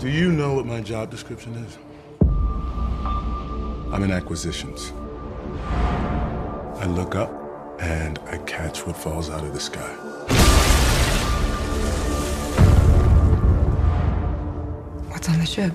Do you know what my job description is? I'm in acquisitions. I look up and I catch what falls out of the sky. What's on the ship?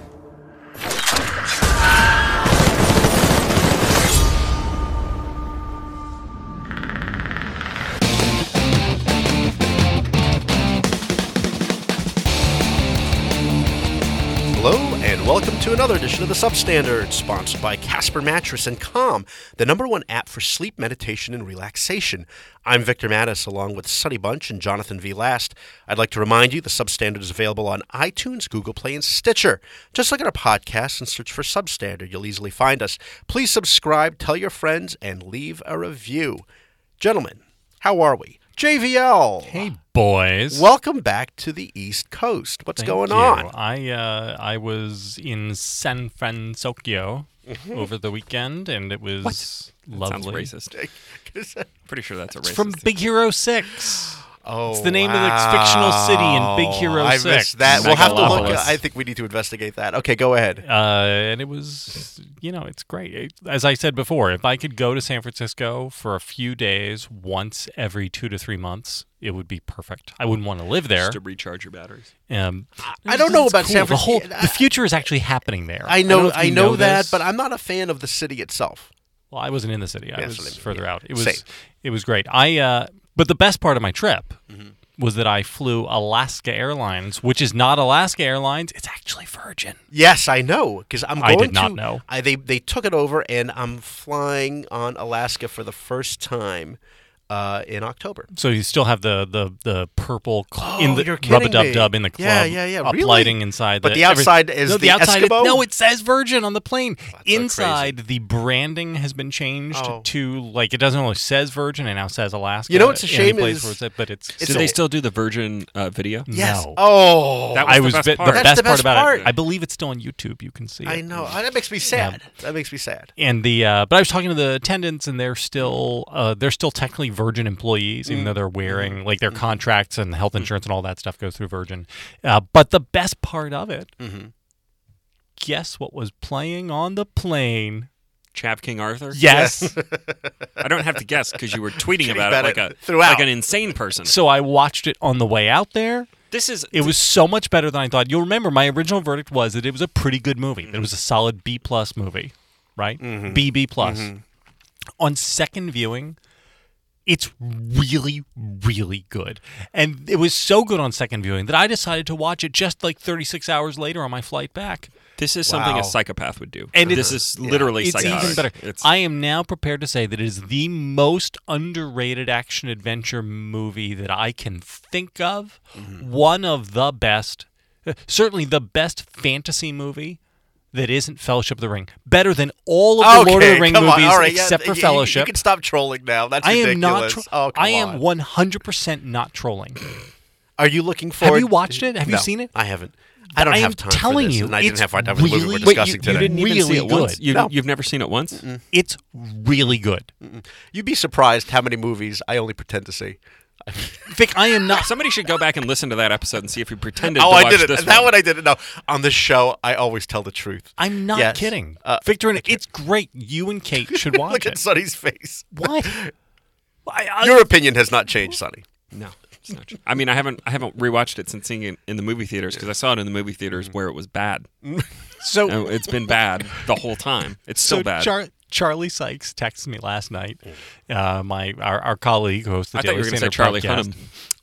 Another edition of the Substandard, sponsored by Casper Mattress and Calm, the number one app for sleep, meditation, and relaxation. I'm Victor Matus, along with Sonny Bunch and Jonathan V. Last. I'd like to remind you the Substandard is available on iTunes, Google Play, and Stitcher. Just look at our podcast and search for Substandard. You'll easily find us. Please subscribe, tell your friends, and leave a review. Gentlemen, how are we? JVL. Hey, boys. Welcome back to the East Coast. What's Thank going you. on? I uh, I was in San Francisco Mm-hmm. over the weekend, and it was Sounds lovely. racist. Pretty sure that's a racist. It's from Big Hero Six. Oh, It's the name of the fictional city in Big Hero I 6. missed that. We'll have to look. Megalopolis. I think we need to investigate that. Okay, go ahead. Uh, and it was, you know, it's great. It- As I said before, if I could go to San Francisco for a few days once every two to three months, it would be perfect. I wouldn't want to live there. Just to recharge your batteries. Um, I don't know about cool. San The whole Francisco. the future is actually happening there. I don't know. I you know, that, this. but I'm not a fan of the city itself. Well, I wasn't in the city. I Yeah, was further yeah. out. It was Same. it was great. I uh, but the best part of my trip Mm-hmm. was that I flew Alaska Airlines, which is not Alaska Airlines. It's actually Virgin. Yes, I know because I'm. I Going did not to- know. I, they they took it over, and I'm flying on Alaska for the first time uh, in October. So you still have the the the purple cl- in Oh, the rub a dub dub in the club. Yeah, yeah, yeah. Up Really? lighting inside. But the outside is no, the outside. Eskimo? no, it says Virgin on the plane. so inside, the branding has been changed Oh. to like it doesn't only says Virgin, and now says Alaska. You know what's a shame place is- where it's at, but it's, It's Did a- they still do the Virgin uh, video? Yes. No. Oh, That was I the was best bit- part. the That's best the part best about part. it. I believe it's still on YouTube. You can see it. I know. That makes me sad. That makes me sad. And the uh, but I was talking to the attendants, and they're still uh, they're still technically Virgin employees, even mm-hmm. though they're wearing mm-hmm. like their mm-hmm. contracts and health insurance and all that stuff goes through Virgin. Uh, but the best part of it, guess what was playing on the plane? Chav King Arthur? Yes. I don't have to guess because you were tweeting about, about it like it a throughout. like an insane person. so I watched it on the way out there. This is It was so much better than I thought. You'll remember my original verdict was that it was a pretty good movie. That it was a solid B plus movie, right? B B plus. On second viewing, it's really really good, and it was so good on second viewing that I decided to watch it just like 36 hours later on my flight back. this is something Wow. a psychopath would do. And this is literally It's psychotic. even better. It's, I am now prepared to say that it is the most underrated action adventure movie that I can think of. Mm-hmm. One of the best, uh, certainly the best fantasy movie that isn't Fellowship of the Ring. Better than all of the Lord of the Ring come on. movies All right, yeah, except for you- you- Fellowship. You, can stop trolling now. That's I ridiculous. am not. tro- oh, come I am 100% not trolling. Are you looking forward? Have you watched it? Have you seen it? I haven't. I don't I have am time. telling for this, you, and I didn't it's have time for the movie we're really- Wait, you, discussing you today. didn't even see Really it once? good. You, No. You've never seen it once? It's really good. You'd be surprised how many movies I only pretend to see. Vic, I am not. Somebody should go back and listen to that episode and see if you pretended oh, to I watch didn't. this That one. one I didn't know. On this show, I always tell the truth. I'm not Yes. kidding. Uh, Victor, and it's great. You and Kate should watch Look it. at Sonny's face. What? I, I, Your opinion has not changed, Sonny. No, it's not true. I mean, I haven't I haven't rewatched it since seeing it in the movie theaters because I saw it in the movie theaters where it was bad. so No, it's been bad the whole time. It's still so bad. Char- Charlie Sykes texted me last night. Uh, my our, our colleague who hosts the I thought you Daily were Standard Charlie podcast. Hunnam.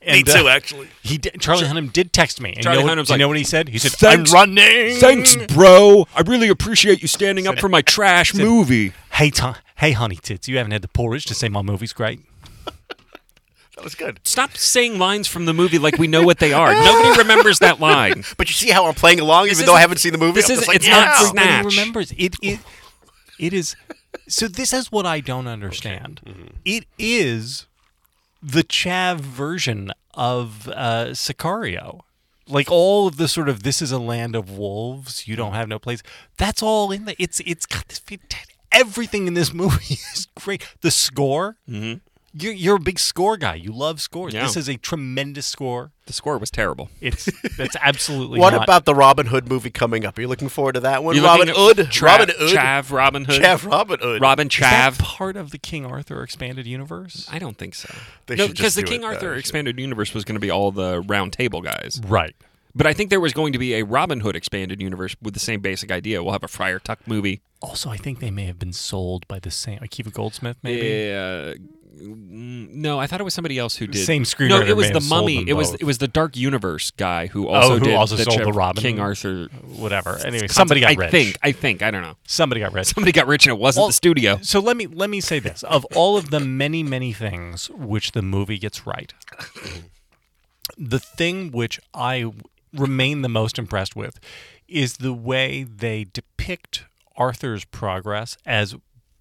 And, uh, actually. He did, Charlie Hunnam did text me. And Charlie you know, Hunnam's do you know what he said? He said, "I'm running." Thanks, bro. I really appreciate you standing up for my trash movie. Hey, Tom, hey, honey tits, you haven't had the porridge to say my movie's great. That was good. Stop saying lines from the movie like we know what they are. Nobody remembers that line. But you see how I'm playing along, even though I haven't seen the movie. this isn't- like, it's yeah. not Everybody Snatch. remembers it. It it is. So this is what I don't understand. Mm-hmm. It is the Chav version of uh, Sicario. Like all of the sort of this is a land of wolves. You don't mm-hmm. have no place. That's all in the. It's it's got this. Everything in this movie is great. The score mm-hmm. You're, you're a big score guy. You love scores. Yeah. This is a tremendous score. The score was terrible. It's that's absolutely What not. about the Robin Hood movie coming up? Are you looking forward to that one? You're Robin Hood? Chav, Robin Hood? Chav, Robin Hood, Chav Robin Hood. Robin Is that Chav. part of the King Arthur expanded universe? I don't think so. They no, because the King it, uh, Arthur should- expanded universe was going to be all the round table guys. Right. But I think there was going to be a Robin Hood expanded universe with the same basic idea. We'll have a Friar Tuck movie. Also, I think they may have been sold by the same Akiva Goldsman, maybe. Mm, no, I thought it was somebody else who did. Same No, it was the Mummy. It was it was the Dark Universe guy who oh, also Oh, who did also the sold the Robin King Arthur. Whatever. Anyway, somebody got I rich. think. I think. I don't know. somebody got rich. Somebody got rich and it wasn't Well, the studio. So let me let me say this: of all of the many many things which the movie gets right, the thing which I remain the most impressed with is the way they depict Arthur's progress as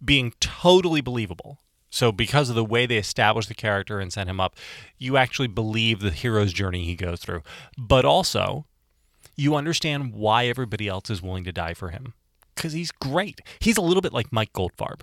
being totally believable. So because of the way they establish the character and set him up, you actually believe the hero's journey he goes through. But also, you understand why everybody else is willing to die for him because he's great. He's a little bit like Mike Goldfarb.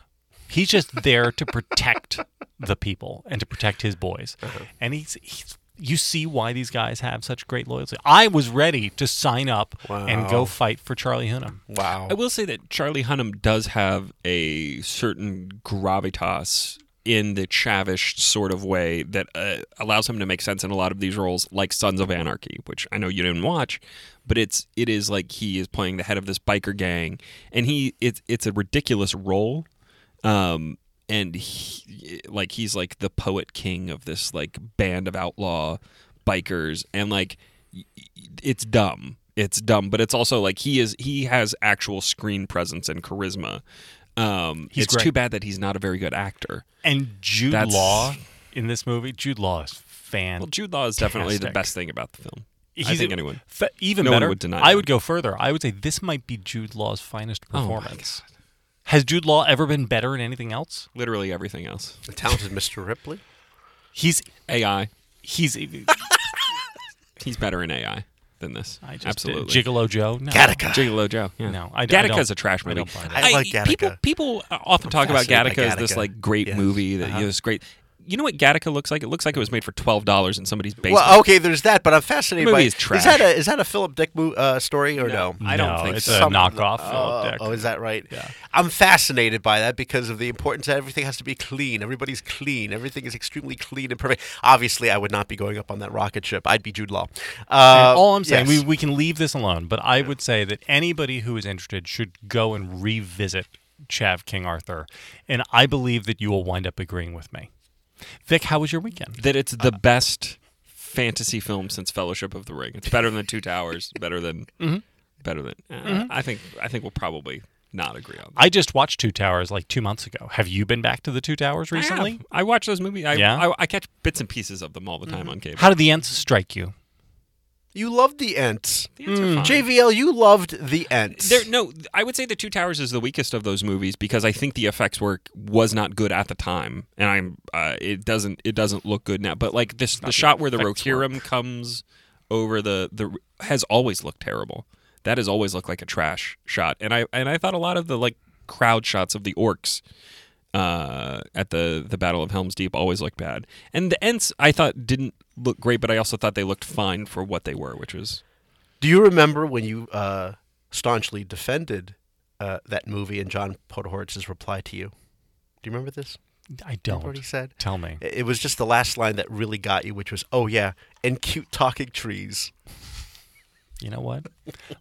He's just there to protect the people and to protect his boys. Uh-huh. And he's, he's you see why these guys have such great loyalty. I was ready to sign up and go fight for Charlie Hunnam. Wow. I will say that Charlie Hunnam does have a certain gravitas in the chavish sort of way that uh, allows him to make sense in a lot of these roles, like Sons of Anarchy, which I know you didn't watch, but it's it is like he is playing the head of this biker gang, and he it's it's a ridiculous role, um, and he, like he's like the poet king of this like band of outlaw bikers, and like it's dumb it's dumb but it's also like he is he has actual screen presence and charisma um He's it's great. too bad that he's not a very good actor And Jude That's- Law in this movie, Jude Law is fan. well jude law is definitely the best thing about the film i think a- anyone Fa- even no one better. would deny I that. would go further. I would say this might be Jude Law's finest Oh performance. Has Jude Law ever been better in anything else? literally everything else The talented Mr. Ripley. He's ai he's he's better in ai than this I just absolutely Gigolo Joe. No. Gattaca. Gigolo Joe. Yeah. No, I d- I Gattaca's don't- a trash I movie. don't buy that. I like People, Gattaca. people often talk about fascinated by Gattaca as this like great Yes. movie that Uh-huh. you know, is great. You know what Gattaca looks like? It looks like it was made for twelve dollars in somebody's basement. Well, okay, there's that, but I'm fascinated The by. movie is trash. that a is that a Philip Dick mo- uh, story or no? I don't No, think it's so. a knockoff Oh, Philip Dick. oh, is that right? Yeah. I'm fascinated by that because of the importance that everything has to be clean. Everybody's clean. Everything is extremely clean and perfect. Obviously, I would not be going up on that rocket ship. I'd be Jude Law. Uh, all I'm saying, yes. we, we can leave this alone, but I would say that anybody who is interested should go and revisit Chav King Arthur. And I believe that you will wind up agreeing with me. Vic, how was your weekend? that it's the best fantasy film since Fellowship of the Ring. It's better than Two Towers. Better than Mm-hmm. better than. Uh, I think I think we'll probably not agree on that. I just watched Two Towers like two months ago. Have you been back to the Two Towers I have. recently? I, watch those movies. I, Yeah? I, I catch bits and pieces of them all the time Mm-hmm. on cable. How did the Ents strike you? You loved the Ents. The Ents are fine. JVL, you loved the Ents. There, no, I would say the Two Towers is the weakest of those movies because I think the effects work was not good at the time, and I'm uh, it doesn't it doesn't look good now. But like this, the shot where the effects Rohirrim comes over the the has always looked terrible. That has always looked like a trash shot, and I and I thought a lot of the like crowd shots of the orcs uh, at the the Battle of Helm's Deep always looked bad, and the Ents I thought didn't look great, but I also thought they looked fine for what they were, which was Do you remember when you uh, staunchly defended uh, that movie and John Podhoretz's reply to you? Do you remember this? I Remember what he said? Tell me. It it was just the last line that really got you, which was, "Oh yeah, and cute talking trees." You know what?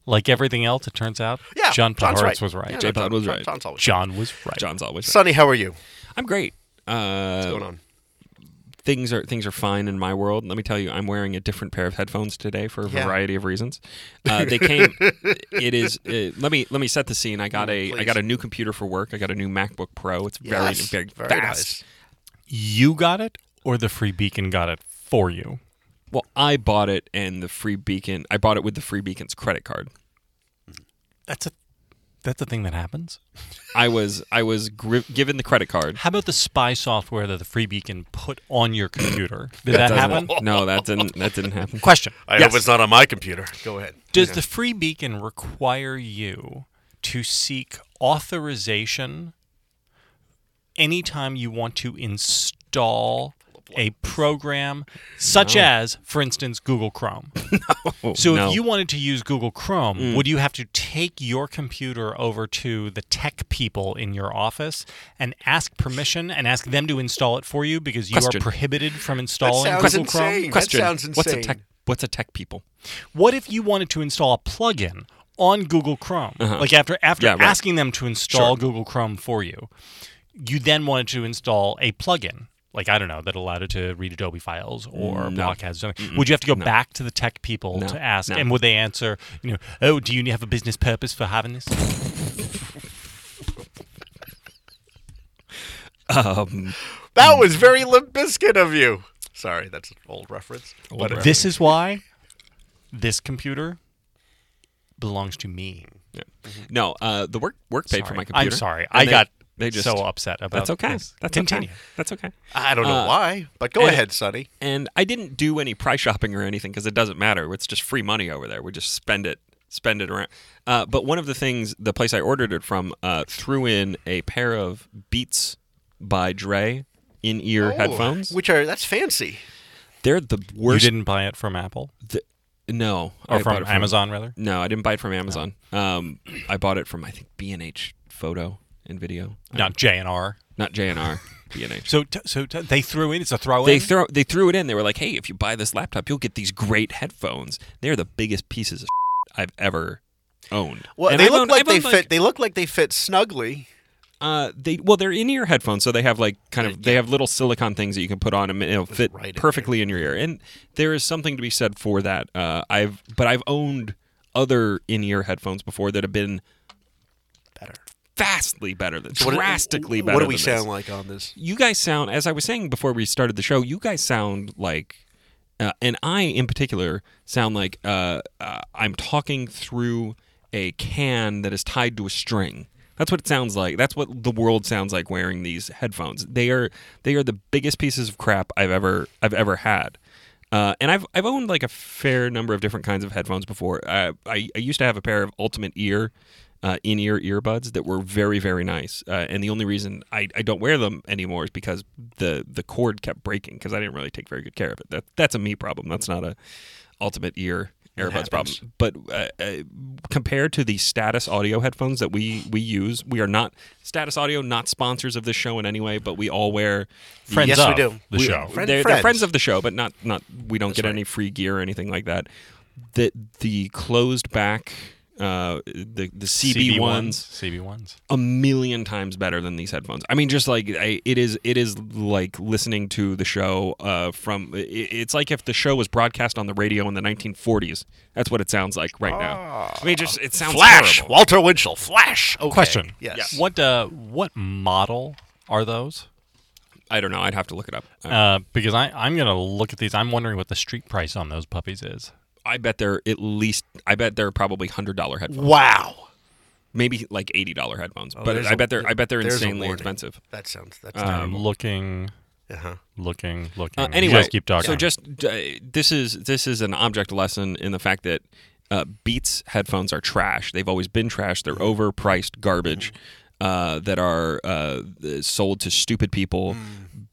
like everything else, it turns out Yeah, John John's right. was right. Yeah, J. no, Pod was John- right. John's always John was right. John's always right. Sonny, how are you? I'm great. Uh, What's going on? things are things are fine in my world. Let me tell you, I'm wearing a different pair of headphones today for a Yeah. variety of reasons. Uh, they came. it is. Uh, let me let me set the scene. I got a I Please. got a new computer for work. I got a new MacBook Pro. It's very Yes, very, very fast. nice. You got it, or the Free Beacon got it for you? Well, I bought it and the free beacon. I bought it with the free beacon's credit card. That's a that's a thing that happens. I was I was gri- given the credit card. How about the spy software that the Free Beacon put on your computer? Did that doesn't- happen? No, that didn't that didn't happen. Question: I Yes. hope it's not on my computer. Go ahead. Does the Free Beacon require you to seek authorization anytime you want to install install a program such as, for instance, Google Chrome. So no. if you wanted to use Google Chrome, Mm. would you have to take your computer over to the tech people in your office and ask permission and ask them to install it for you because you Question. are prohibited from installing sounds Google Chrome? insane. That Question: sounds What's a tech? What's a tech people? What if you wanted to install a plugin on Google Chrome? Like after after Uh-huh. Yeah, right. asking them to install Sure. Google Chrome for you, you then wanted to install a plugin. Like I don't know that allowed it to read Adobe files or No. Blockheads. or something. Would you have to go back to the tech people No. to ask? No. And would they answer? You know, oh, do you have a business purpose for having this? Um, That was very Limp Bizkit of you. Sorry, that's an old reference. but it- this is why this computer belongs to me. yeah. No, uh, the work work paid for my computer. I'm sorry. and I they- got they just so upset about That's okay. this. That's Continue. okay. That's okay. I don't know Uh, why, but go and- ahead, Sonny. And I didn't do any price shopping or anything because it doesn't matter. It's just free money over there. We just spend it, spend it around. Uh, but one of the things, the place I ordered it from, uh, threw in a pair of Beats by Dre in-ear headphones. which are that's fancy. They're the worst. You didn't buy it from Apple the- no, or I from it Amazon, rather. No, I didn't buy it from Amazon. Um, I bought it from I think B and H Photo and Video, Not J and R. not J and R. B and H. So, t- so t- they threw in. It's a throw They in. throw they threw it in. They were like, "Hey, if you buy this laptop, you'll get these great headphones. They're the biggest pieces of I've ever owned." Well, And they I've look owned- like I've they owned, fit. They look like they fit snugly. Uh, they well, they're in ear headphones, so they have like kind of they have little silicon things that you can put on them, and it'll fit right in perfectly in your ear. And there is something to be said for that. Uh, I've but I've owned other in ear headphones before that have been Better. Vastly better than What- drastically better. What do we sound this. like on this? you guys sound as I was saying before we started the show. You guys sound like, uh, and I in particular sound like uh, uh, I'm talking through a can that is tied to a string. That's what it sounds like. That's what the world sounds like wearing these headphones. They are they are the biggest pieces of crap I've ever I've ever had. Uh, and I've I've owned like a fair number of different kinds of headphones before. Uh, I I used to have a pair of Ultimate Ear uh, in-ear earbuds that were very very nice. Uh, and the only reason I, I don't wear them anymore is because the the cord kept breaking because I didn't really take very good care of it. That that's a me problem. That's not a Ultimate Ear earbuds problem. But uh, uh, compared to the Status Audio headphones that we we use, we are not Status Audio, not sponsors of this show in any way, but we all wear Friends Yes, we of do. the We- show. Friend- they're, they're friends. friends of the show, but not not we don't get any free gear or anything like that. The the closed back uh the the CB, ones CB ones. a million times better than these headphones. I mean, just like I, it is, it is like listening to the show uh, from. It, it's like if the show was broadcast on the radio in the 1940s. That's what it sounds like right now. I mean, just it sounds Flash, terrible. Walter Winchell, Flash. Okay. Question. Yes. What uh, what model are those? I don't know. I'd have to look it up. Uh, because I I'm gonna look at these. I'm wondering what the street price on those puppies is. I bet they're at least. I bet they're probably hundred dollar headphones. Wow. Maybe like eighty dollar headphones. but Oh, there's I a- bet they're. I bet they're insanely expensive. That sounds. That's Um, looking, Uh-huh. looking, looking. Uh, anyway, guys keep talking. So just uh, this is this is an object lesson in the fact that uh, Beats headphones are trash. They've always been trash. They're Mm-hmm. overpriced garbage uh, that are uh, sold to stupid people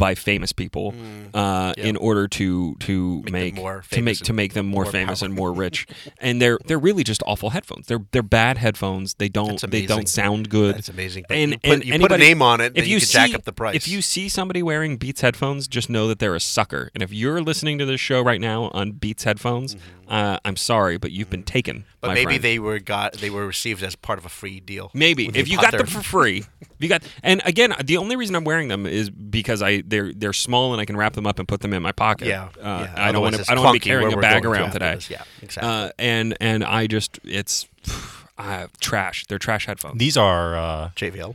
by famous people uh, in order to to Mm. Make them make, more to make famous to and make them more, more famous and more rich. and they're they're really just awful headphones. They're they're bad headphones. They don't they don't sound good. That's amazing. But And, you put, and you put a name on it, if you you can see, jack up the price. If you see somebody wearing Beats headphones, just know that they're a sucker. And if you're listening to this show right now on Beats headphones, uh, I'm sorry, but you've been taken. Mm-hmm. but my maybe friend. they were got they were received as part of a free deal. Maybe if you bought got them for free, you got. And again, the only reason I'm wearing them is because I they're they're small and I can wrap them up and put them in my pocket. Yeah, uh, yeah. I don't want to. I don't want to be carrying a bag going to around today. this. Yeah, exactly. Uh, and and I just it's uh, trash. They're trash headphones. these are uh, JVL.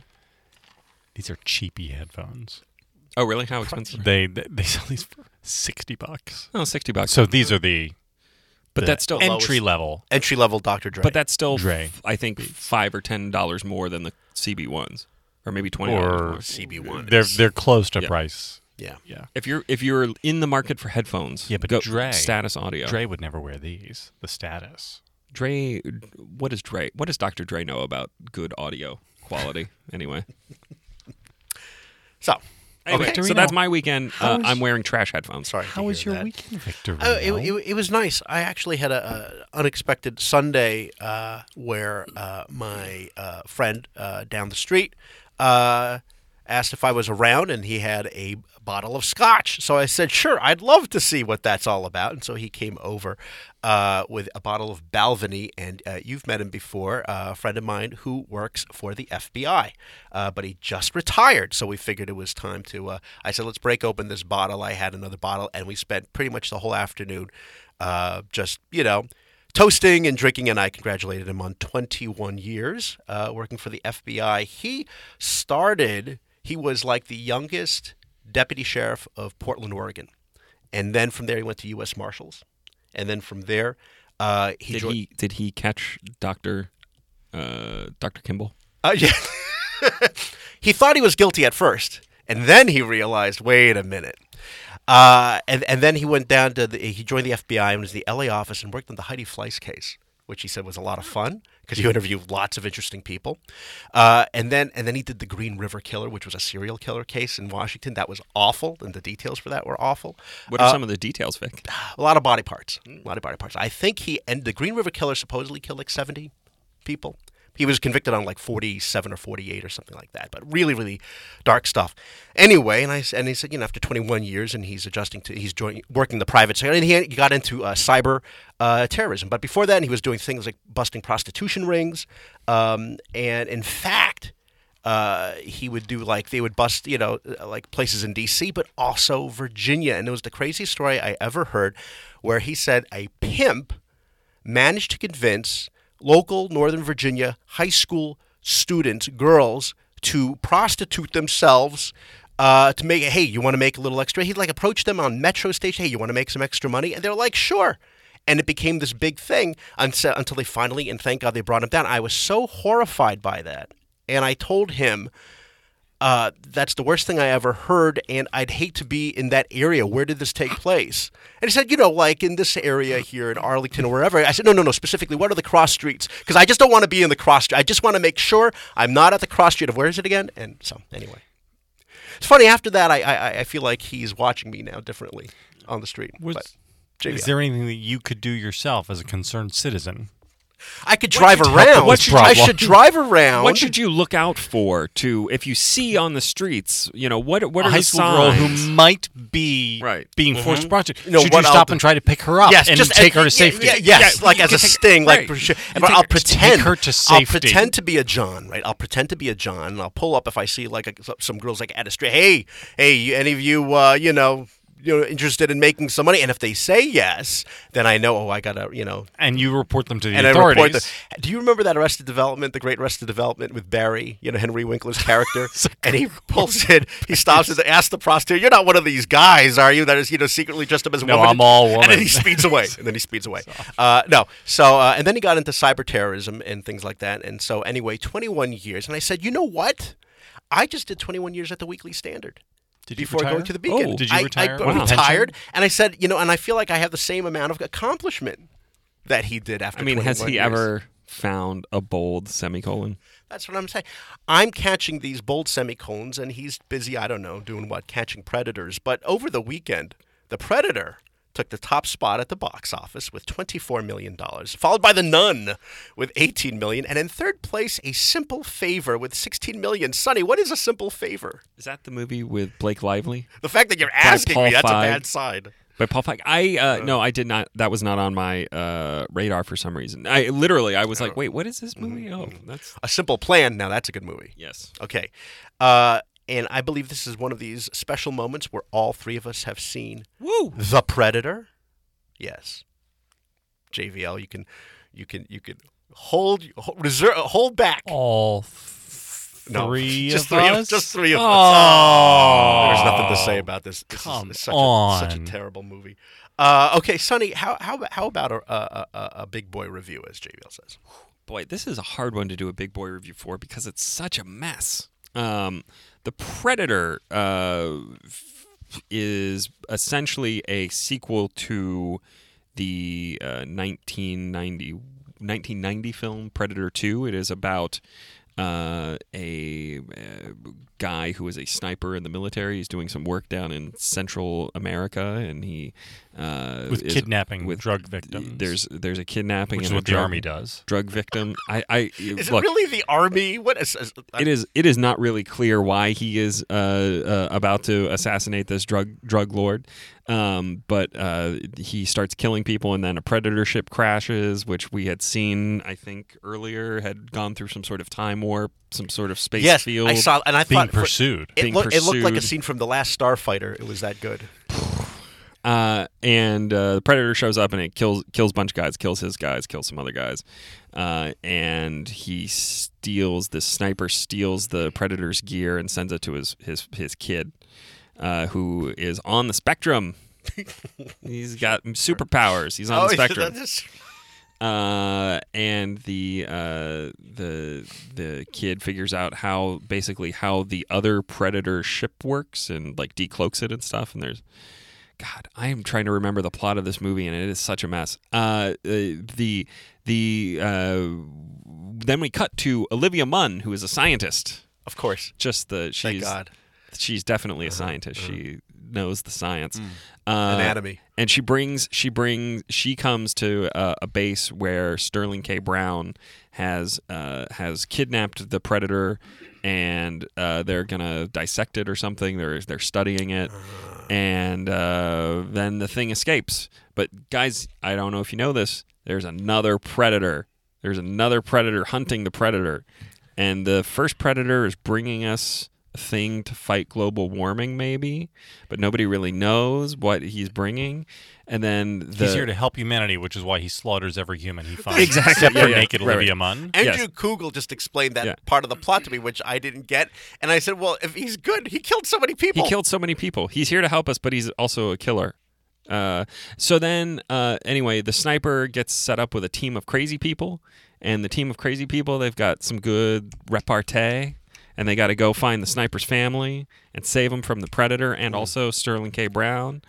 these are cheapy headphones. oh really? How expensive? They they, they sell these for sixty bucks. Oh, 60 bucks. So these are the but that's still entry level. Entry level Dr. Dre. But that's still, Dre. I think, five or ten dollars more than the CB ones, or maybe twenty dollars Or more. CB1. they're they're close to Yeah. price. yeah. Yeah. If you're if you're in the market for headphones, Yeah, but go Dre- Status Audio. Dre would never wear these. The status. Dre, what does Dre? What does Dr. Dre know about good audio quality? anyway, So, Anyway, Victorino. so that's my weekend. Uh, is- I'm wearing trash headphones. Sorry. How was your that. weekend, Victor? Oh, it, it, it was nice. I actually had a, a unexpected Sunday uh, where uh, my uh, friend uh, down the street uh, asked if I was around, and he had a bottle of scotch. So I said, "Sure, I'd love to see what that's all about." And so he came over uh, with a bottle of Balvenie, and uh, you've met him before, uh, a friend of mine who works for the FBI, uh, but he just retired. So we figured it was time to. Uh, I said, "Let's break open this bottle." I had another bottle, and we spent pretty much the whole afternoon uh, just you know toasting and drinking and i congratulated him on 21 years uh, working for the fbi he started he was like the youngest deputy sheriff of portland oregon and then from there he went to u.s marshals and then from there uh, he Did joined he did he catch Doctor uh, Doctor Kimble? uh, yeah. he thought he was guilty at first, and then he realized, wait a minute. Uh, and and then he went down to the, he joined the FBI and was in the LA office and worked on the Heidi Fleiss case, which he said was a lot of fun because you interview lots of interesting people. Uh, and then and then he did the Green River Killer, which was a serial killer case in Washington. That was awful, and the details for that were awful. What are Uh, some of the details, Vic? a lot of body parts. A lot of body parts. I think he and the Green River Killer supposedly killed like seventy people. He was convicted on like forty-seven or forty-eight or something like that. But really, really dark stuff. Anyway, and I and he said, you know, after twenty-one years, and he's adjusting to he's joining working the private sector, and he, he got into uh, cyber uh, terrorism. But before that, he was doing things like busting prostitution rings, um, and in fact uh, he would do like they would bust you know uh, like places in D.C. but also Virginia, and it was the craziest story I ever heard, where he said a pimp managed to convince local Northern Virginia high school students, girls, to prostitute themselves. Uh, to make hey, you want to make a little extra? He'd like approach them on metro station. Hey, you want to make some extra money? And they're like, sure. And it became this big thing until, until they finally, and thank God they brought him down. I was so horrified by that. And I told him, uh, that's the worst thing I ever heard, and I'd hate to be in that area. Where did this take place? And he said, you know, like in this area here in Arlington or wherever. I said, no, no, no, specifically, what are the cross streets? Because I just don't want to be in the cross street. I just want to make sure I'm not at the cross street of where is it again? And so, anyway. It's funny, after that, I, I, I feel like he's watching me now differently on the street. Was- but, Is there anything that you could do yourself as a concerned citizen? I could drive should help around. with this I should drive around. What should you look out for to if you see on the streets? You know what? What a are high the school girl signs? who might be Right. being forced to prostitute. You know, Should what you I'll stop and try to pick her up Yes, and just take her to safety? Yeah, yes, Yeah, like as a take- sting, right. like for sure. You But I'll her- pretend take her to safety. I'll pretend to be a John, right? I'll pretend to be a John, and I'll pull up if I see like a, some girls like at a street. Hey, hey, any of you, uh, you know, you know, interested in making some money? And if they say yes, then I know. Oh, I gotta, you know. And you report them to the And I authorities. report the, Do you remember that Arrested Development, the Great Arrested Development with Barry, you know, Henry Winkler's character? and he pulls in, he stops and asks the prostitute, "You're not one of these guys, are you? That is, you know, secretly dressed up as a No, woman." I'm all And woman. then he speeds away. And then he speeds away. Uh, no, so uh, and then he got into cyber terrorism and things like that. And so anyway, 21 years. And I said, you know what? I just did 21 years at the Weekly Standard Did you before retire? going to the Beacon. Oh, did you I- retire? I, Wow. retired, and I said, you know, and I feel like I have the same amount of accomplishment that he did after. I mean, has he years. ever found a bold semicolon? That's what I'm saying. I'm catching these bold semicolons, and he's busy. I don't know, doing what, catching predators. But over the weekend, the Predator took the top spot at the box office with 24 million dollars, followed by The Nun with 18 million, and in third place, A Simple Favor with 16 million. Sonny, what is A Simple Favor? Is that the movie with Blake Lively? The fact that you're asking Paul me, that's Feig. a bad sign. By Paul Feig. I uh, no, I did not. That was not on my uh, radar for some reason. I literally, I was like, wait, what is this movie? Oh, that's A Simple Plan. Now that's a good movie. yes. Okay. Uh, and I believe this is one of these special moments where all three of us have seen Woo! The Predator. Yes. JVL, you can, you can, you can hold, hold reserve, hold back. All No, three just of three us? just three of us. Oh, There's nothing to say about this. This Come is such a, such a terrible movie. Uh, okay, Sonny, how how how about a, a, a, a big boy review, as JVL says? Boy, this is a hard one to do a big boy review for because it's such a mess. Um, the Predator uh, is essentially a sequel to the uh, 1990, 1990 film Predator 2. It is about uh, a, uh guy who is a sniper in the military. He's doing some work down in Central America, and he uh, with is- kidnapping with drug victims. There's there's a kidnapping which is what the drug- army does. Drug victim. I, I Is look, it really the army? What is? is it is it is not really clear why he is uh, uh, about to assassinate this drug drug lord. Um, but uh, he starts killing people, and then a predator ship crashes, which we had seen, I think, earlier, had gone through some sort of time warp, some sort of space yes, field. I saw, and I Being thought for- pursued. It, Being looked, it looked like a scene from the last Starfighter. It was that good. Uh, and uh, the predator shows up and it kills kills a bunch of guys, kills his guys, kills some other guys, uh, and he steals the sniper steals the predator's gear and sends it to his his his kid, uh, who is on the spectrum. He's got superpowers. He's on the spectrum. that's- uh, and the uh, the the kid figures out how basically how the other predator ship works and like decloaks it and stuff. And there's God, I am trying to remember the plot of this movie, and it is such a mess. Uh, uh, the the uh, then we cut to Olivia Munn, who is a scientist. of course. Just the Thank she's God. she's definitely a scientist. She knows the science. Uh, Anatomy. and she brings she brings she comes to uh, a base where Sterling K. Brown has uh, has kidnapped the predator, and uh, they're gonna dissect it or something. They're they're studying it, and uh, then the thing escapes. But guys, I don't know if you know this. There's another predator. There's another predator hunting the predator, and the first predator is bringing us thing to fight global warming, maybe, but nobody really knows what he's bringing. And then the, He's here to help humanity, which is why he slaughters every human he finds. Exactly. Except Yeah, for yeah. naked Right, Olivia right. Munn. Andrew Yes. Kugle just explained that Yeah. part of the plot to me, which I didn't get. And I said, well, if he's good, he killed so many people. He killed so many people. He's here to help us, but he's also a killer. Uh, so then, uh, anyway, the sniper gets set up with a team of crazy people, and the team of crazy people they've got some good repartee, and they got to go find the sniper's family and save them from the predator and also Sterling K. Brown.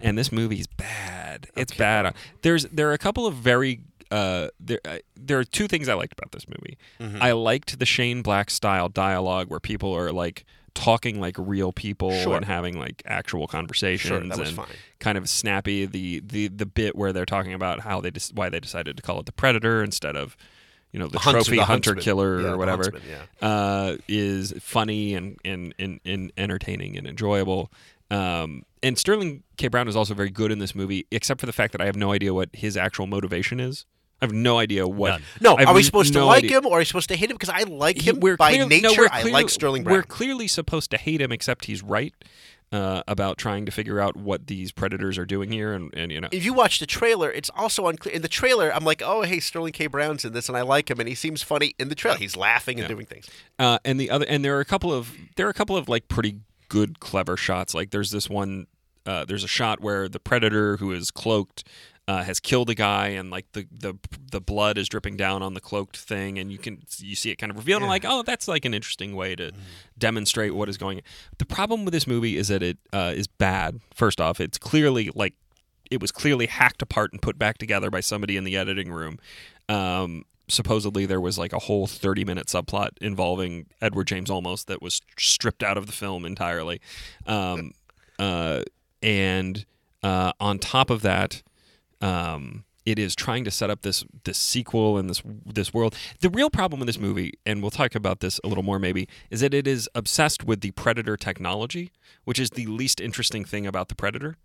And this movie's bad. It's bad. There's there are a couple of very uh, there uh, there are two things I liked about this movie. I liked the Shane Black style dialogue where people are like talking like real people Sure. and having like actual conversations that was and fine. kind of snappy the the the bit where they're talking about how they why they decided to call it the predator instead of you know the, The trophy the hunter killer Yeah, or whatever huntsman, yeah. uh, is funny and, and, and, and entertaining and enjoyable. Um, and Sterling K. Brown is also very good in this movie, except for the fact that I have no idea what his actual motivation is. I have no idea what. None. No, are we supposed to like idea. him or are we supposed to hate him? Because I like He- him we're by clearly- no, nature. we're I like Sterling Brown. We're clearly supposed to hate him, except he's right uh, about trying to figure out what these predators are doing here, and, and you know. if you watch the trailer, it's also unclear. In the trailer, I'm like, oh, hey, Sterling K. Brown's in this, and I like him, and he seems funny in the trailer. He's laughing and doing things. Uh, and the other, and there are a couple of there are a couple of like pretty good, clever shots. Like there's this one, uh, there's a shot where the predator who is cloaked uh, has killed a guy, and like the the the blood is dripping down on the cloaked thing, and you can you see it kind of revealed. And like, oh, that's like an interesting way to demonstrate what is going. on. The problem with this movie is that it uh, is bad. First off, it's clearly like it was clearly hacked apart and put back together by somebody in the editing room. Um, supposedly there was like a whole 30 minute subplot involving Edward James Olmos that was stripped out of the film entirely. Um, uh, and uh, on top of that, um, it is trying to set up this this sequel and this this world. The real problem with this movie, and we'll talk about this a little more maybe, is that it is obsessed with the Predator technology, which is the least interesting thing about the Predator.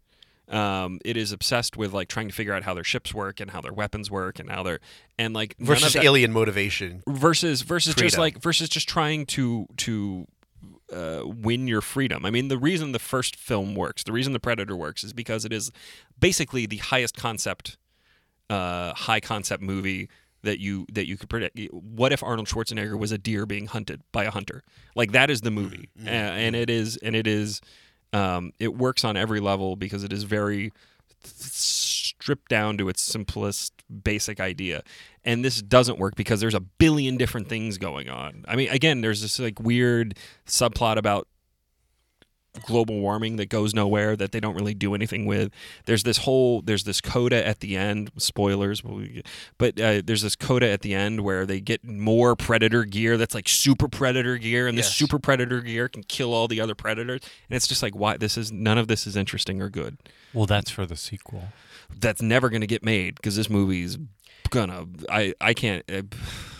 Um, it is obsessed with like trying to figure out how their ships work and how their weapons work and how they're and like Versus that- alien motivation. versus versus just like versus just trying to to uh, win your freedom. I mean, the reason the first film works, the reason the Predator works, is because it is basically the highest concept, uh, high concept movie that you that you could predict. What if Arnold Schwarzenegger was a deer being hunted by a hunter? Like that is the movie, Mm-hmm. And it is and it is um, it works on every level because it is very stripped down to its simplest basic idea. And this doesn't work because there's a billion different things going on. I mean again there's this like weird subplot about global warming that goes nowhere that they don't really do anything with. There's this whole there's this coda at the end. Spoilers, but uh, there's this coda at the end where they get more predator gear that's like super predator gear, and Yes. this super predator gear can kill all the other predators. And it's just like why this is none of this is interesting or good. Well, that's for the sequel. That's never going to get made because this movie's gonna. I I can't. Uh,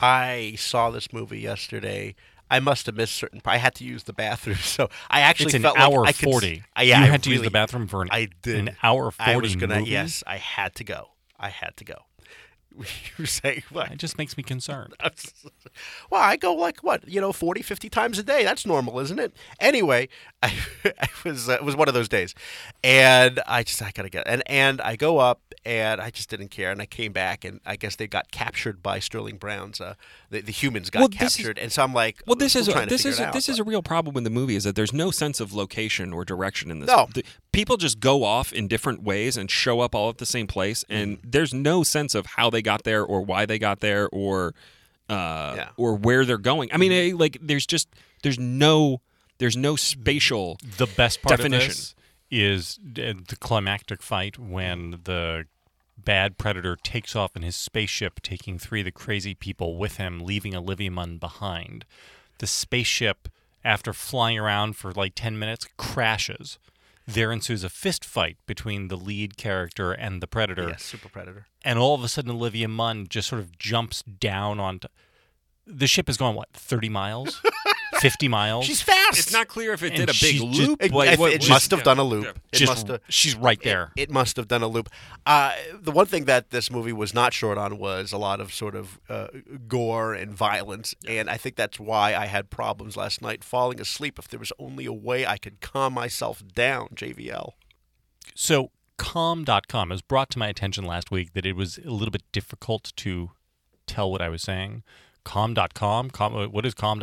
I saw this movie yesterday. I must have missed certain. I had to use the bathroom, so I actually It's an felt hour like I could, forty. I, uh, yeah, you I had to use the bathroom for an, I did. an hour forty. I was gonna. movie? Yes, I had to go. I had to go. You were saying what? It just makes me concerned. well, I go like what, you know, 40, 50 times a day. That's normal, isn't it? Anyway, I, I was uh, it was one of those days, and I just I gotta get and and I go up and I just didn't care, and I came back, and I guess they got captured by Sterling Brown's. Uh, the, the humans got Well, this is- captured, and so I'm like, Well, this is a, this is a, this is a real problem in the movie is that there's no sense of location or direction in this. No. The- people just go off in different ways and show up all at the same place, and Mm-hmm. there's no sense of how they got there or why they got there or uh, Yeah. or where they're going. I mean, eh, like there's just there's no there's no spatial. The best part Definition. of this is uh, the climactic fight when the bad predator takes off in his spaceship, taking three of the crazy people with him, leaving Olivia Munn behind. The spaceship, after flying around for like 10 minutes, crashes. There ensues a fist fight between the lead character and the predator. Yes, Super Predator. And all of a sudden, Olivia Munn just sort of jumps down onto. The ship has gone, what, 30 miles? 50 miles? She's fast. It's not clear if it And did a big she's just- loop. It, like, it- what- it what- must have yeah, done a loop. yeah. It Just- must have. she's right there. It, it must have done a loop. Uh, the one thing that this movie was not short on was a lot of sort of uh, gore and violence, and I think that's why I had problems last night falling asleep. If there was only a way I could calm myself down, JVL. So, calm.com it was brought to my attention last week that it was a little bit difficult to tell what I was saying. Calm.com, calm, what is calm.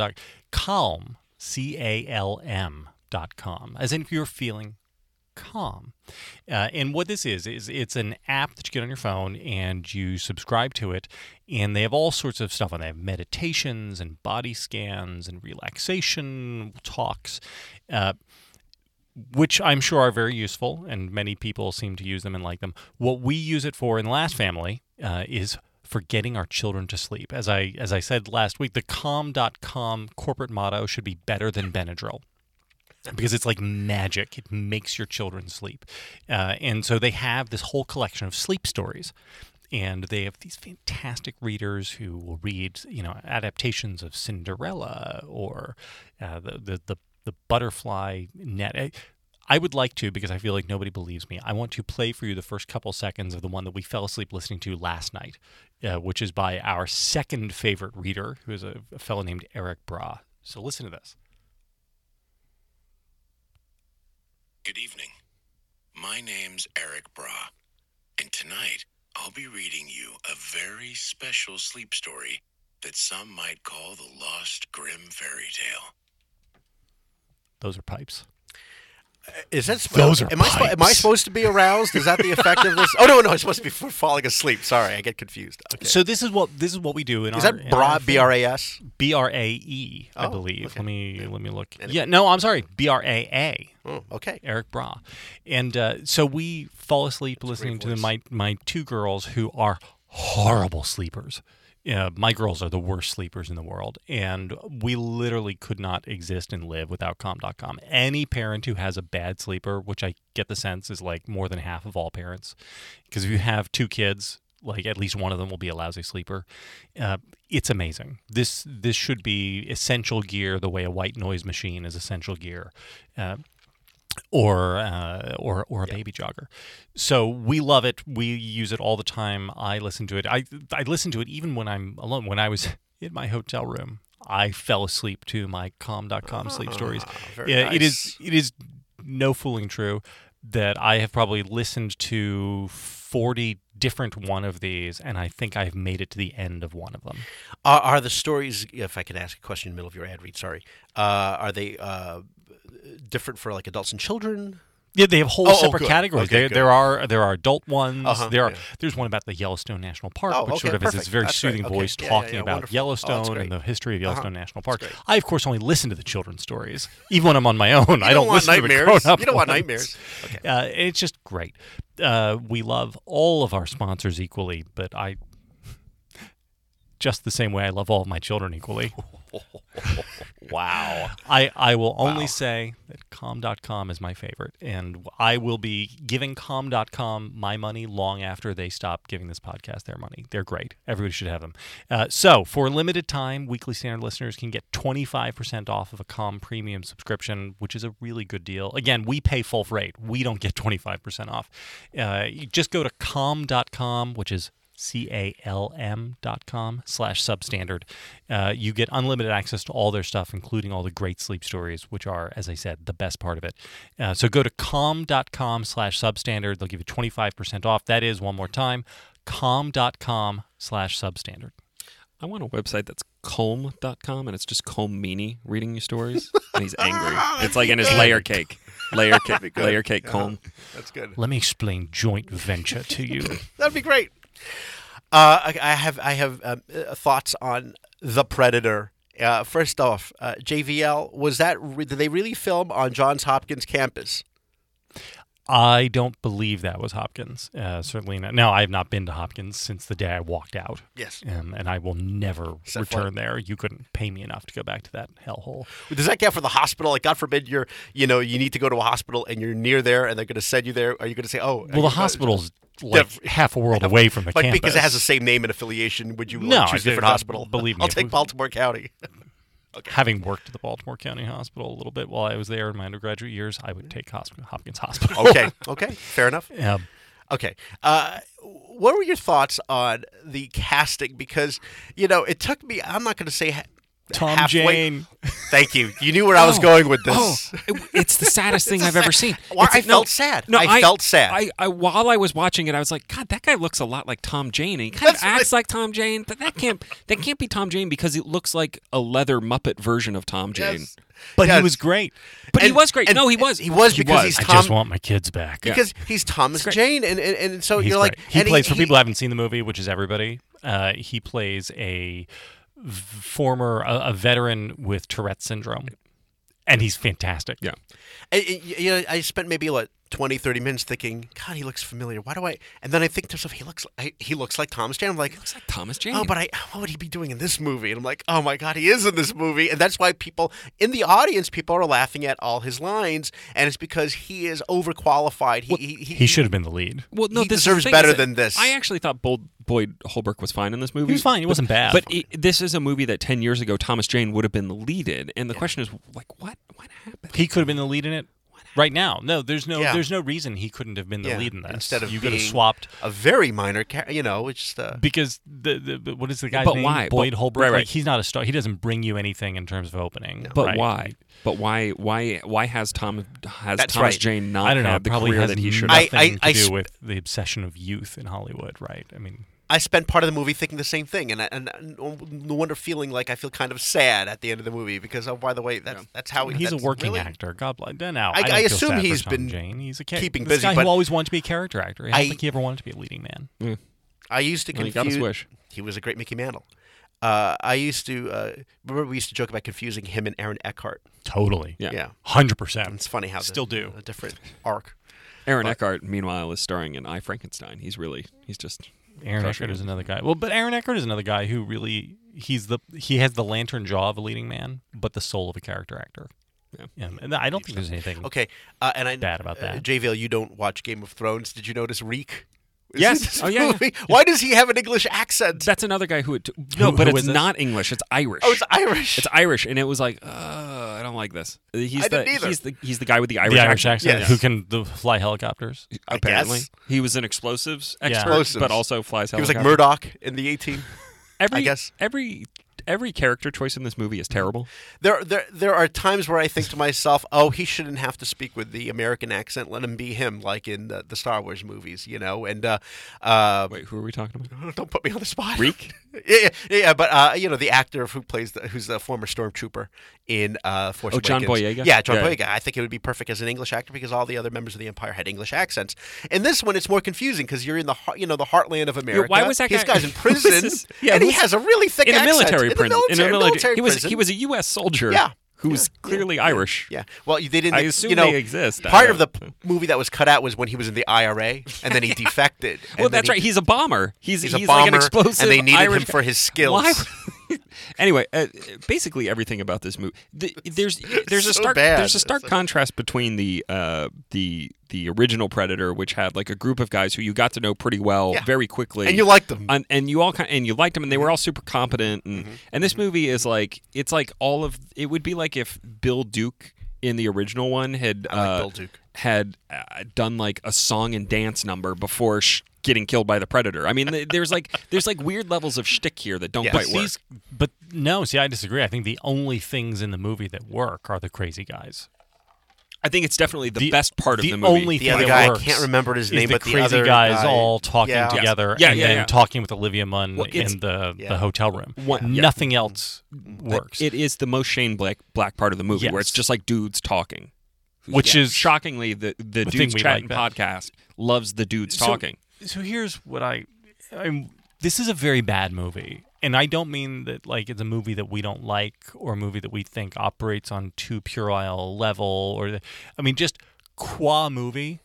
Calm, C A L M dot com, as in you're feeling calm. Uh, and what this is, is it's an app that you get on your phone and you subscribe to it. And they have all sorts of stuff on. They have meditations and body scans and relaxation talks. Uh, which I'm sure are very useful, and many people seem to use them and like them. What we use it for in the last family uh, is for getting our children to sleep. As I as I said last week, the calm.com corporate motto should be better than Benadryl. Because it's like magic. It makes your children sleep. Uh, and so they have this whole collection of sleep stories. And they have these fantastic readers who will read, you know, adaptations of Cinderella or uh, the, the, the, the butterfly net. I, would like to, because I feel like nobody believes me, I want to play for you the first couple seconds of the one that we fell asleep listening to last night, uh, which is by our second favorite reader, who is a, a fellow named Erik Braa. So listen to this. Good evening. My name's Erik Braa, and tonight I'll be reading you a very special sleep story that some might call the Lost Grimm Fairy Tale. Those are pipes. Is that sp- Those are am I, am I supposed to be aroused? Is that the effect of this? Oh no, no, it's supposed to be for falling asleep. Sorry, I get confused. Okay. So this is what this is what we do in is our that bra B R A S? B R A E, I Oh, believe. okay. Let me let me look. Anyway. Yeah, no, I'm sorry, B R A A. Oh, okay. Erik Braa. And uh, so we fall asleep listening to my my two girls who are horrible sleepers. Yeah, my girls are the worst sleepers in the world, and we literally could not exist and live without calm.com. Any parent who has a bad sleeper, which I get the sense is like more than half of all parents, because if you have two kids, like at least one of them will be a lousy sleeper. Uh, it's amazing. This this should be essential gear, the way a white noise machine is essential gear. Uh, or uh, or or a baby jogger. So we love it. We use it all the time. I listen to it. I I listen to it even when I'm alone. When I was in my hotel room, I fell asleep to my calm.com sleep stories. Ah, Yeah, it nice. is it is no fooling true that I have probably listened to 40 different one of these and I think I've made it to the end of one of them. Are, are the stories? If I can ask a question in the middle of your ad read, sorry. Uh, are they uh, different for like adults and children? Yeah, they have whole Oh, oh, separate good. categories. Okay, there, there are there are adult ones. Uh-huh, there are yeah. there's one about the Yellowstone National Park, Oh, which okay, sort of is this very That's soothing Okay. voice Yeah, yeah, talking yeah, about wonderful. Oh, Yellowstone and the history of Yellowstone Uh-huh. National Park. I of course only listen to the children's stories, even when I'm on my own. I don't don't want listen to the nightmares. grown-up You don't want ones. nightmares. Okay. Uh, it's just great. Uh, we love all of our sponsors equally, but I just the same way I love all of my children equally. Wow. I, I will only say that calm.com is my favorite, and I will be giving calm.com my money long after they stop giving this podcast their money. They're great. Everybody should have them. Uh, so, for a limited time, Weekly Standard listeners can get 25% off of a com premium subscription, which is a really good deal. Again, we pay full rate, we don't get 25% off. Uh, you just go to calm.com, which is C-A-L-M dot com slash substandard. Uh, you get unlimited access to all their stuff, including all the great sleep stories, which are, as I said, the best part of it. Uh, so go to calm.com slash substandard. They'll give you 25% off. That is, one more time, calm.com slash substandard. I want a website that's Colm.com and it's just Colm Meaney reading you stories. and he's angry. It's like in his layer cake. Layer cake. Layer cake Colm. That's good. Let me explain joint venture to you. That'd be great. Uh, I, I have I have um, uh, thoughts on the Predator. Uh, first off, JVL was that re- did they really film on Johns Hopkins campus? I don't believe that was Hopkins. Uh, certainly not. Now, I have not been to Hopkins since the day I walked out. Yes. Um, and I will never Set return there. You couldn't pay me enough to go back to that hellhole. Does that count for the hospital? Like, God forbid you're you know you need to go to a hospital and you're near there and they're going to send you there. Are you going to say, oh, Well, the hospital's like Def- half a world away from the Like campus. because it has the same name and affiliation, would you like, No, choose a different hospital? believe me, I'll take Baltimore County. Having worked at the Baltimore County Hospital a little bit while I was there in my undergraduate years, I would take Hosp- Hopkins Hospital. okay, okay, fair enough. Um, Okay. Uh, what were your thoughts on the casting? Because, you know, it took me, I'm not going to say Tom halfway. Jane. Thank you. You knew where I was Oh, going with this. Oh, it- it's the saddest thing I've ever seen. Why- It's- I felt sad. No, I felt sad. I, I while I was watching it, I was like, God, that guy looks a lot like Tom Jane. And he kind That's of acts right. like Tom Jane, but that can't that can't be Tom Jane because it looks like a leather Muppet version of Tom Jane. Yes. But Yes. he was great. But he was great. and- no, he was. He was because he's Tom. I just want my kids back. because he's Thomas great. Jane, and, and, and so He's you're like, he and plays for people who haven't seen the movie, which is everybody. Uh, he plays a v- former a, a veteran with Tourette syndrome, and he's fantastic. Yeah. Know, I spent maybe what 20, 30 minutes thinking, God, he looks familiar. Why do I? And then I think to myself, he looks, I, he looks like Thomas Jane. I'm like, Looks like Thomas oh, Jane. Oh, but I, what would he be doing in this movie? And I'm like, oh my God, he is in this movie. And that's why people in the audience, people are laughing at all his lines. And it's because he is overqualified. He, he, he, He should have been the lead. well, no, he this is deserves better than this. I actually thought Bold, Boyd Holbrook was fine in this movie. He was fine. He wasn't bad. But it, this is a movie that ten years ago Thomas Jane would have been the lead in, and the question is, like, what what happened? he could have been the lead in it right now. No, there's no Yeah. there's no reason he couldn't have been the Yeah, lead in this. instead of you could have swapped a very minor, char- you know, it's just, uh, because the, the the- what is the guy's But name? why? Boyd But- Holbrook. right, right. Like he's not a star. He doesn't bring you anything in terms of opening. But right? why? But why? Why? Why has Tom has That's Thomas right. Jane not I don't know. had the probably career has that he should I- have? nothing I- I to do sp- with the obsession of youth in Hollywood, right? I mean, I spent part of the movie thinking the same thing, and I- and no wonder feeling like I feel kind of sad at the end of the movie because oh by the way that's that's how he's a working really- actor. God bless. Now, I- I, I assume he's been Jane. He's a cha- keeping this busy, guy but who always wanted to be a character actor. I don't I- think he ever wanted to be a leading man. I used to Well, he confuse. got his wish. He was a great Mickey Mantle. Uh, I used to uh, remember we used to joke about confusing him and Aaron Eckhart. Totally. Yeah. Yeah, Hundred percent. it's funny how the- Still do. a different arc. Aaron Eckhart, meanwhile, is starring in I Frankenstein. He's really he's just Aaron it. is another guy. Well, but Aaron Eckhart is another guy who really he's the he has the lantern jaw of a leading man, but the soul of a character actor. Yeah. yeah. and I don't think there's anything. Okay, uh, and I Bad about uh, that. JVL, you don't watch Game of Thrones. Did you notice Reek? Is Yes. this Oh, yeah, yeah. Why does he have an English accent? That's another guy who. It no, Who- but who it's is this? not English. It's Irish. oh, it's Irish. It's Irish, and it was like, uh, I don't like this. He's I the didn't either. he's the he's the guy with the Irish, the Irish accent. accent Yes. who can the, fly helicopters. I Apparently, guess. he was an explosives expert, Explosives. but also flies helicopters. he was like helicopters. Murdock in the A-Team. Every I guess. every every character choice in this movie is terrible. There, there, there are times where I think to myself, "Oh, he shouldn't have to speak with the American accent. Let him be him, like in the, the Star Wars movies, you know." And uh, uh, Wait, who are we talking about? don't put me on the spot. Reek? yeah, yeah, yeah, but uh, you know the actor who plays the, who's the former stormtrooper in uh, Force Oh, John Boyega? Yeah, John Yeah. Boyega. I think it would be perfect as an English actor because all the other members of the Empire had English accents. In this one, it's more confusing because you're in the heart, you know the heartland of America. why was that This guy- guy's in prison, yeah, and he has a really thick in a accent. military in a prison. military, in a military, he was prison. he was a U.S. soldier. Yeah. who's clearly Irish. Yeah. Well, they didn't. I assume you know, they exist. Part of the movie that was cut out was when he was in the IRA, and then he defected. Well, that's he- right. He's a bomber. He's He's a like an bomber, explosive. and they needed Irish him for his skills. Why? Anyway, uh, basically everything about this movie. The, there's there's a stark bad. there's a stark contrast between the uh, the the original Predator, which had like a group of guys who you got to know pretty well Yeah. very quickly, and you liked them. and, and you all kind and you liked them, and they were all super competent. And Mm-hmm. and this movie is like it's like all of it would be like if Bill Duke in the original one had like uh, had uh, done like a song and dance number before sh- getting killed by the predator. I mean, there's like there's like weird levels of shtick here that don't Yes. quite But work. these, but no. See, I disagree. I think the only things in the movie that work are the crazy guys. I think it's definitely the, The- best part of the the movie. only The thing other that guy, I can't remember his name, the but the crazy other guys guy- all talking Yeah. together Yeah, and yeah, then yeah. talking with Olivia Munn Well, in the, Yeah. the hotel room. One- yeah. Nothing else works. It is the most Shane Black black part of the movie, where it's just like dudes talking. Which is- shockingly the the I dudes chatting like podcast loves the dudes So- talking. So here's what I, I'm. This is a very bad movie, and I don't mean that like it's a movie that we don't like or a movie that we think operates on too puerile level or, the, I mean just qua movie,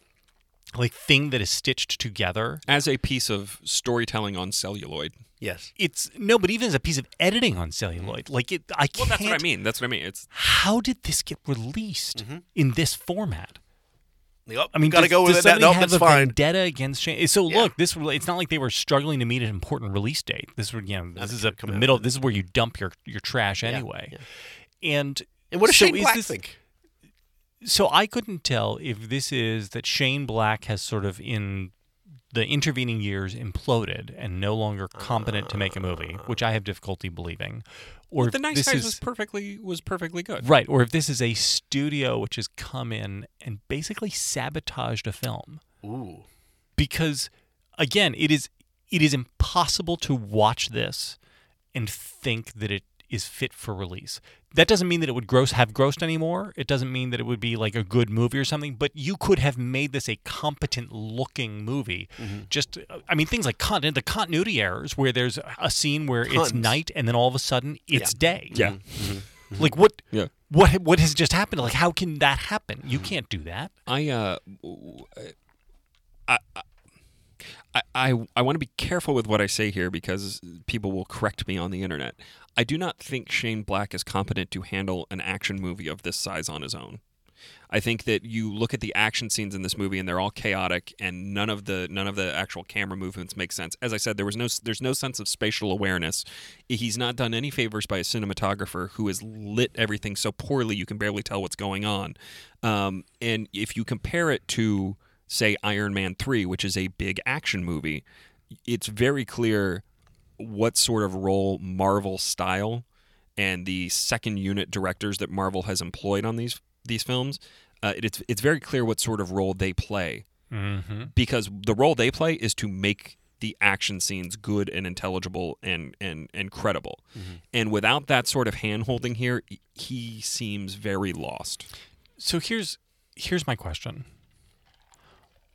like thing that is stitched together. As a piece of storytelling on celluloid. Yes. It's no, but even as a piece of editing on celluloid, like it, I can't. Well, that's what I mean. That's what I mean. It's How did this get released Mm-hmm. in this format? Yep. I mean, gotta does, go with does it. somebody No, have that's a fine. vendetta against Shane? So Yeah. look, this it's not like they were struggling to meet an important release date. This was you know this is a out. middle. This is where you dump your your trash anyway. And And what does so Shane Black this- think? So I couldn't tell if this is that Shane Black has sort of in the intervening years imploded and no longer competent to make a movie, which I have difficulty believing, or the nice this guys is was perfectly was perfectly good. right, or if this is a studio which has come in and basically sabotaged a film Ooh. because again it is it is impossible to watch this and think that it is fit for release. That doesn't mean that it would gross have grossed anymore. It doesn't mean that it would be like a good movie or something but you could have made this a competent looking movie. Mm-hmm. Just uh, i mean things like content the continuity errors where there's a scene where it's night and then all of a sudden it's day. Mm-hmm. Yeah. Mm-hmm. like what Yeah. what what has just happened? Like how can that happen? You can't do that. I uh, w- uh, I I I, I want to be careful with what I say here because people will correct me on the internet. I do not think Shane Black is competent to handle an action movie of this size on his own. I think that you look at the action scenes in this movie and they're all chaotic and none of the none of the actual camera movements make sense. As I said, there was no there's no sense of spatial awareness. He's not done any favors by a cinematographer who has lit everything so poorly you can barely tell what's going on. Um, and if you compare it to say Iron Man 3, which is a big action movie, it's very clear what sort of role Marvel style and the second unit directors that Marvel has employed on these these films, uh, it's it's very clear what sort of role they play mm-hmm. because the role they play is to make the action scenes good and intelligible and and and credible. And without that sort of hand holding here, he seems very lost. So here's here's my question.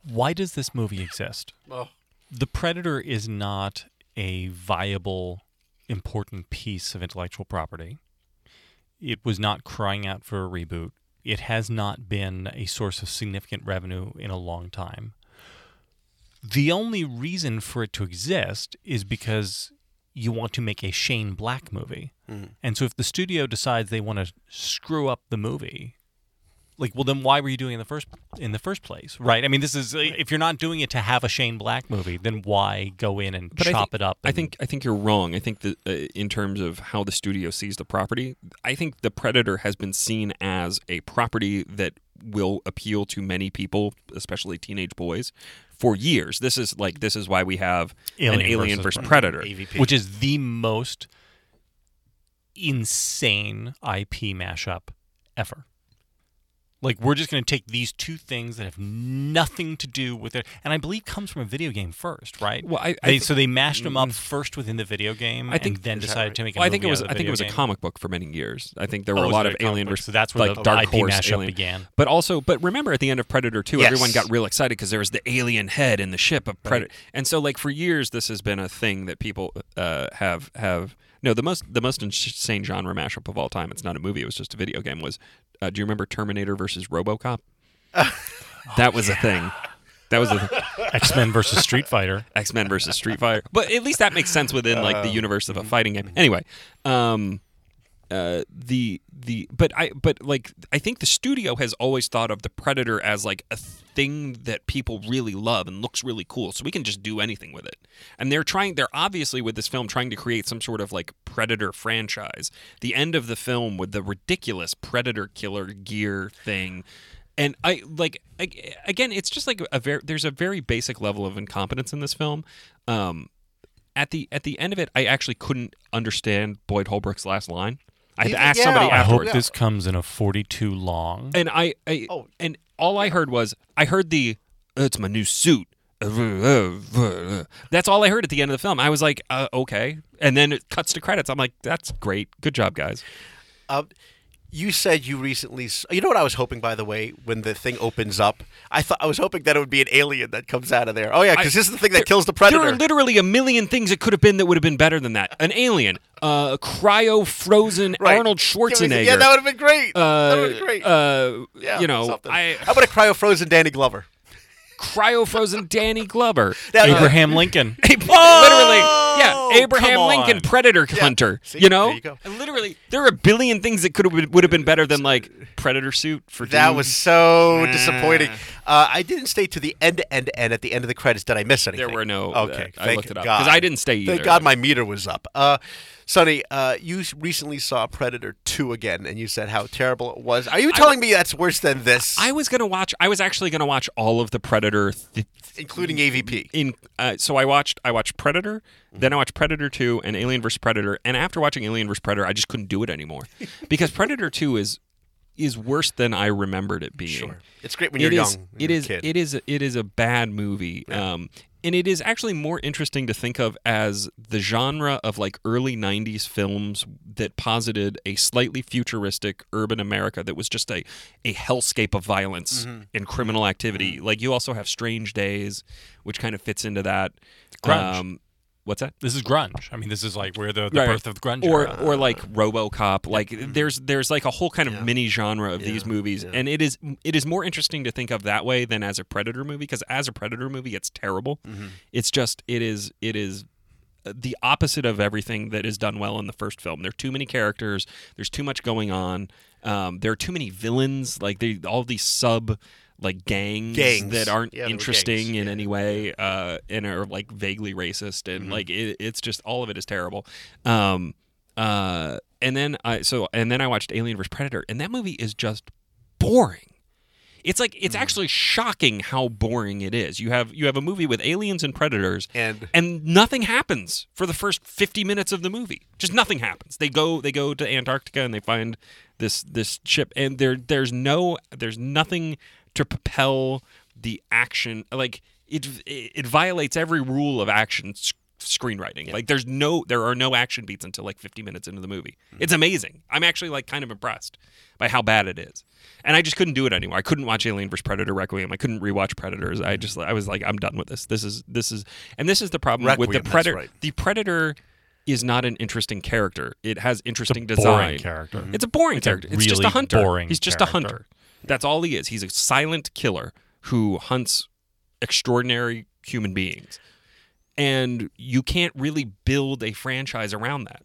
Why does this movie exist? Oh. The Predator is not a viable important piece of intellectual property. It was not crying out for a reboot. It has not been a source of significant revenue in a long time. The only reason for it to exist is because you want to make a Shane Black movie. Mm. And so if the studio decides they want to screw up the movie, like well then why were you doing it in the first in the first place right i mean this is if you're not doing it to have a shane black movie then why go in and But chop think- it up I think I think you're wrong. I think that uh, in terms of how the studio sees the property, I think the Predator has been seen as a property that will appeal to many people, especially teenage boys, for years. This is like this is why we have Alien an Alien versus versus Predator. AVP. which is the most insane IP mashup ever. Like we're just going to take these two things that have nothing to do with it, and I believe comes from a video game first, right? Well, I- I They- thi- so they mashed them up first within the video game, I think- and then decided right? to make. A Well, I think it was. I think it was a game. comic book for many years. I think there were Oh, a lot of Alien versus so that's where like the Dark IP Horse mashup Alien. began. But also, but remember at the end of Predator 2, Yes. everyone got real excited because there was the alien head in the ship of Predator. And so like for years this has been a thing that people uh, have have no, the most the most insane genre mashup of all time. It's not a movie, it was just a video game was uh, do you remember Terminator versus RoboCop? that was a thing. That was a X Men versus Street Fighter. X Men versus Street Fighter. But at least that makes sense within like the universe of a fighting game. Anyway, um, uh, the the but I but like I think the studio has always thought of the Predator as like a thing that people really love and looks really cool, so we can just do anything with it. And they're trying. They're obviously with this film trying to create some sort of like Predator franchise. The end of the film with the ridiculous Predator killer gear thing and I like ag- again, it's just like a very there's a very basic level of incompetence in this film. Um, at the at the end of it, I actually couldn't understand Boyd Holbrook's last line. I had to ask yeah. somebody I I hope afterwards, this comes in a 42 long. and I, I Oh. and all I heard was I heard the it's my new suit. That's all I heard at the end of the film. I was like, uh, okay, and then it cuts to credits. I'm like, that's great, good job, guys. Um, you said you recently. You know what I was hoping, by the way, when the thing opens up, I thought I was hoping that it would be an alien that comes out of there. Oh yeah, because this is the thing that kills the predator. There are literally a million things it could have been that would have been better than that. An alien, uh, cryo frozen Right. Arnold Schwarzenegger. Yeah, that would have been great. uh, that would have been great. uh, yeah, you know. I How about a cryo frozen Danny Glover? cryo frozen Danny Glover. Now, uh, Abraham Lincoln. literally, yeah, Oh, Abraham come Lincoln, on. Predator Hunter. See, you know, there you go. And literally, there are a billion things that could have would have been better than like Predator suit for That dude. was so disappointing. Uh, I didn't stay to the end, end, end. At the end of the credits, did I miss anything? There were no- Okay, uh, I thank looked it up, God. 'cause I didn't stay either. Thank God my meter was up. Uh, Sonny, uh, you s- recently saw Predator Two again, and you said how terrible it was. Are you telling me that's worse than this, I was gonna watch. I was actually gonna watch all of the Predator. Th- including AVP? in uh, so I watched I watched Predator, then I watched Predator 2 and Alien vs Predator, and after watching Alien vs Predator, I just couldn't do it anymore because Predator 2 is is worse than I remembered it being. Sure, it's great when you're It is- young. It you're a is. kid. It is. It is a bad movie. Um, and it is actually more interesting to think of as the genre of like early '90s films that posited a slightly futuristic urban America that was just a a hellscape of violence Mm-hmm. and criminal activity. Like you also have Strange Days, which kind of fits into that. Grunge. What's that? This is grunge. I mean, this is like where the, the Right, birth of grunge. or era. or like RoboCop. Like there's there's like a whole kind of mini genre of these movies, and it is it is more interesting to think of that way than as a Predator movie because as a Predator movie, it's terrible. It's just it is it is uh, the opposite of everything that is done well in the first film. There are too many characters. There's too much going on. Um, there are too many villains. Like they all these sub like gangs, Gangs. that aren't Yeah, interesting in Yeah. any way uh, and are like vaguely racist and like it, it's just all of it is terrible. Um, uh, and then I so and then I watched Alien vs Predator and that movie is just boring. It's like it's actually shocking how boring it is. You have you have a movie with aliens and predators And- and nothing happens for the first 50 minutes of the movie. Just nothing happens. They go they go to Antarctica and they find this this ship and there there's no there's nothing to propel the action like it it violates every rule of action screenwriting. Like there's no there are no action beats until like 50 minutes into the movie. Mm-hmm. It's amazing. I'm actually like kind of impressed by how bad it is. And I just couldn't do it anymore. I couldn't watch Alien vs Predator Requiem. I couldn't rewatch Predators. I mm-hmm. just I was like I'm done with this. This is this is and this is the problem with the Predator. right. The Predator is not an interesting character. It has interesting boring design. character. It's a boring It's a character. it's just a hunter. boring He's just a hunter. That's all he is. He's a silent killer who hunts extraordinary human beings. And you can't really build a franchise around that.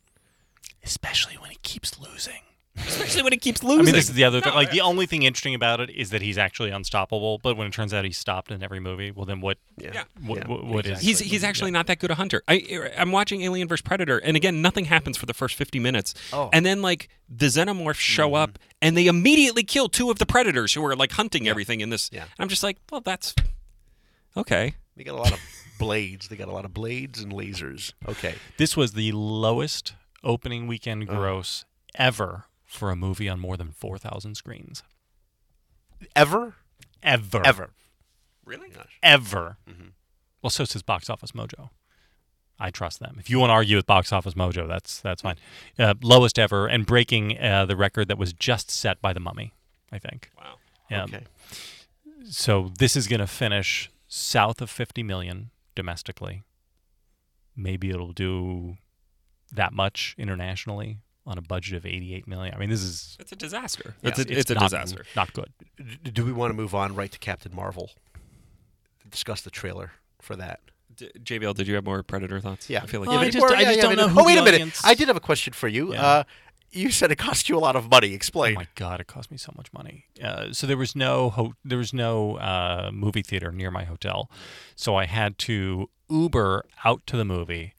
especially when he keeps losing. Especially when he keeps losing. I mean, this is the other thing. Like the only thing interesting about it is that he's actually unstoppable. But when it turns out he's stopped in every movie, well, then what? Yeah. What, Yeah, what- what is? He's he's actually not that good a hunter. I I'm watching Alien vs Predator, and again, nothing happens for the first 50 minutes, Oh. and then like the xenomorphs show up, mm-hmm. and they immediately kill two of the predators who are like hunting everything in this. Yeah. And I'm just like, well, that's okay. They got a lot of blades. They got a lot of blades and lasers. Okay. This was the lowest opening weekend uh-huh. gross ever for a movie on more than 4,000 screens. Ever? Ever. Ever. Really? Gosh. Ever. Well, so says Box Office Mojo. I trust them. If you want to argue with Box Office Mojo, that's that's fine. Uh, lowest ever and breaking uh, the record that was just set by The Mummy, I think. Wow. Yeah. Okay. So this is going to finish south of 50 million domestically. Maybe it'll do that much internationally on a budget of 88 million. I mean, this is It's a disaster. yeah, it's a, it's a not- disaster. Not good. Do we want to move on right to Captain Marvel? Discuss the trailer for that. D- JVL, did you have more Predator thoughts? Yeah. I feel like Oh, I did. just- I just don't know who oh, wait the a minute. audience- I did have a question for you. Yeah. Uh, you said it cost you a lot of money. Explain. Oh my god, it cost me so much money. Uh, so there was no ho- there was no uh, movie theater near my hotel, so I had to Uber out to the movie.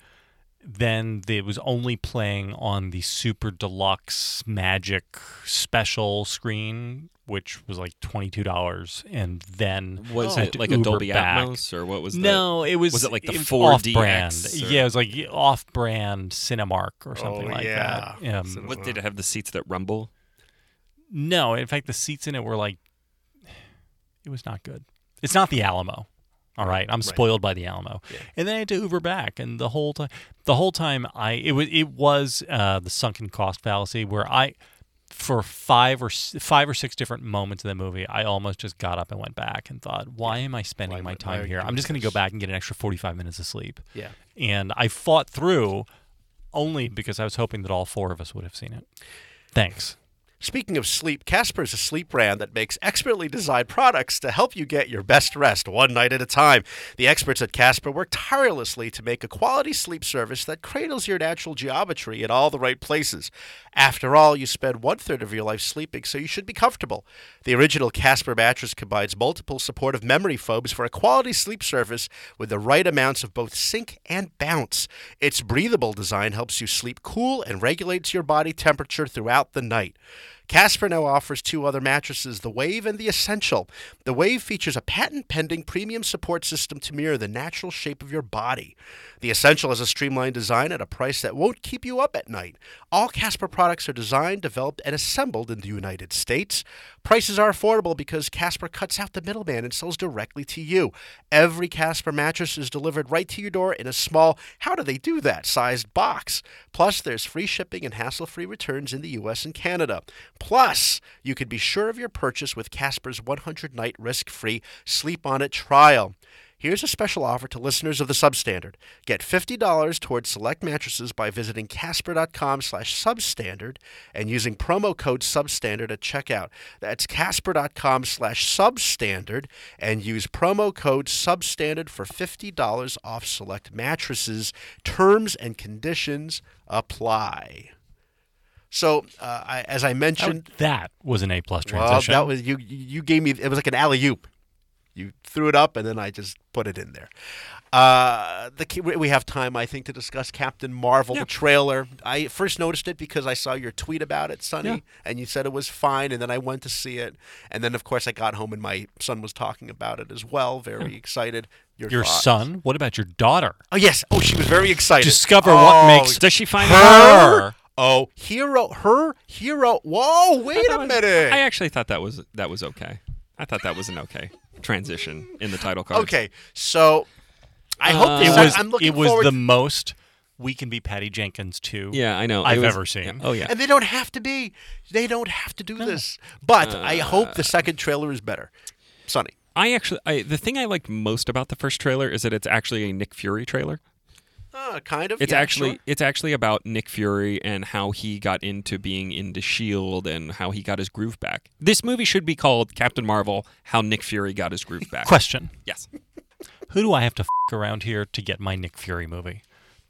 Then it was only playing on the super deluxe magic special screen, which was like twenty two dollars, and then Was it to like a Uber Dolby back. Atmos or what was the No, it was. was it like the was 4DX off-brand. or- Yeah, it was like off-brand Cinemark or something Oh, like yeah. that. Um, Cine- What did it have the seats that rumble? no, in fact, the seats in it were like, it was not good. It's not the Alamo. All right, I'm spoiled by the Alamo, and then I had to Uber back, and the whole time, the whole time, I it was it was uh, the sunken cost fallacy where I, for five or five or six different moments in the movie, I almost just got up and went back and thought, why am I spending Why- my time here? I'm just going to go back and get an extra 45 minutes of sleep. Yeah. and I fought through, only because I was hoping that all four of us would have seen it. Thanks. Speaking of sleep, Casper is a sleep brand that makes expertly designed products to help you get your best rest one night at a time. The experts at Casper work tirelessly to make a quality sleep service that cradles your natural geometry in all the right places. After all, you spend one third of your life sleeping, so you should be comfortable. The original Casper mattress combines multiple supportive memory foams for a quality sleep surface with the right amounts of both sink and bounce. Its breathable design helps you sleep cool and regulates your body temperature throughout the night. Casper now offers two other mattresses, the Wave and the Essential. The Wave features a patent pending premium support system to mirror the natural shape of your body. The Essential has a streamlined design at a price that won't keep you up at night. All Casper products are designed, developed, and assembled in the United States. Prices are affordable because Casper cuts out the middleman and sells directly to you. Every Casper mattress is delivered right to your door in a small, how do they do that, sized box. Plus, there's free shipping and hassle free returns in the US and Canada. Plus, you can be sure of your purchase with Casper's 100 night risk free sleep on it trial. Here's a special offer to listeners of the Substandard. Get $50 towards select mattresses by visiting casper.com slash substandard and using promo code substandard at checkout. That's casper.com slash substandard and use promo code substandard for $50 off select mattresses. Terms and conditions apply. So, uh, I, as I mentioned, That was an A plus transition. well, that was you. You gave me. It was like an alley oop. You threw it up, and then I just put it in there. Uh, the we have time, I think, to discuss Captain Marvel, the trailer. I first noticed it because I saw your tweet about it, Sonny, Yeah. and you said it was fine. And then I went to see it, and then of course I got home and my son was talking about it as well, very excited. Your, your son. What about your daughter? Oh yes. Oh, she was very excited. Discover oh, what makes Does she find her. Oh, hero, her hero. Whoa, wait a minute. I actually thought that was that was okay. I thought that was an okay transition in the title card. Okay, so I hope Uh, It was. I'm looking It was forward the most. We can be Patty Jenkins too. Yeah, I know. I've was- ever seen. yeah. Oh yeah. and they don't have to be. They don't have to do this. But I hope the second trailer is better. Sonny. I actually, I, the thing I liked most about the first trailer is that it's actually a Nick Fury trailer. Uh, kind of. It's yeah, actually sure. it's actually about Nick Fury and how he got into being into Shield and how he got his groove back. This movie should be called Captain Marvel: How Nick Fury Got His Groove Back. Question: yes, Who do I have to f- around here to get my Nick Fury movie?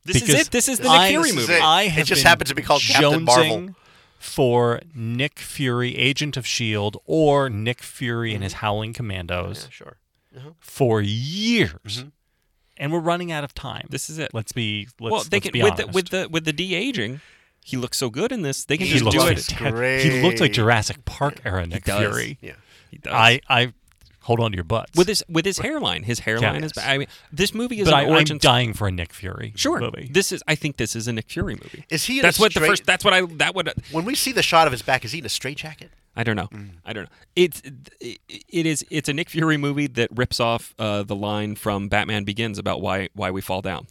this is it. This is the I- Nick Fury movie. it. I have it just been happens to be called Captain Marvel. for Nick Fury, Agent of Shield, or Nick Fury and his Howling Commandos Yeah, sure. for years, and we're running out of time. This is it. Let's be. Let's, well, they let's can be with the, with the with the de aging. He looks so good in this. They can he just looks do looks it. fantastic. fantastic. He looks like. Jurassic Park era Nick does. Fury. Yeah. He does. I I hold on to your butts. with his with his hairline. His hairline is. Yes. I mean, this movie is but an I, I'm dying for a Nick Fury movie. sure, movie. this is. I think this is a Nick Fury movie. Is he in That's a what the straight- first. That's what I. That would. When we see the shot of his back, is he in a straitjacket? I don't know. I don't know. It's it, it is it's a Nick Fury movie that rips off uh, the line from Batman Begins about why why we fall down.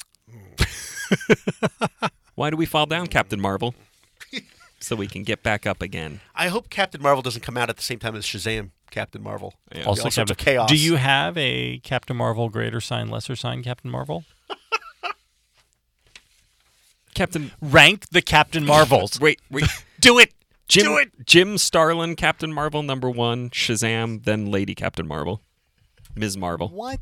why do we fall down, Captain Marvel? so we can get back up again. I hope Captain Marvel doesn't come out at the same time as Shazam. Captain Marvel. Yeah. All also, sorts Captain, of chaos. Do you have a Captain Marvel greater sign, lesser sign, Captain Marvel? Captain Rank the Captain Marvels. Wait, wait. Do it. Jim Do it. Jim Starlin, Captain Marvel number 1, Shazam, then Lady Captain Marvel. Ms. Marvel. What?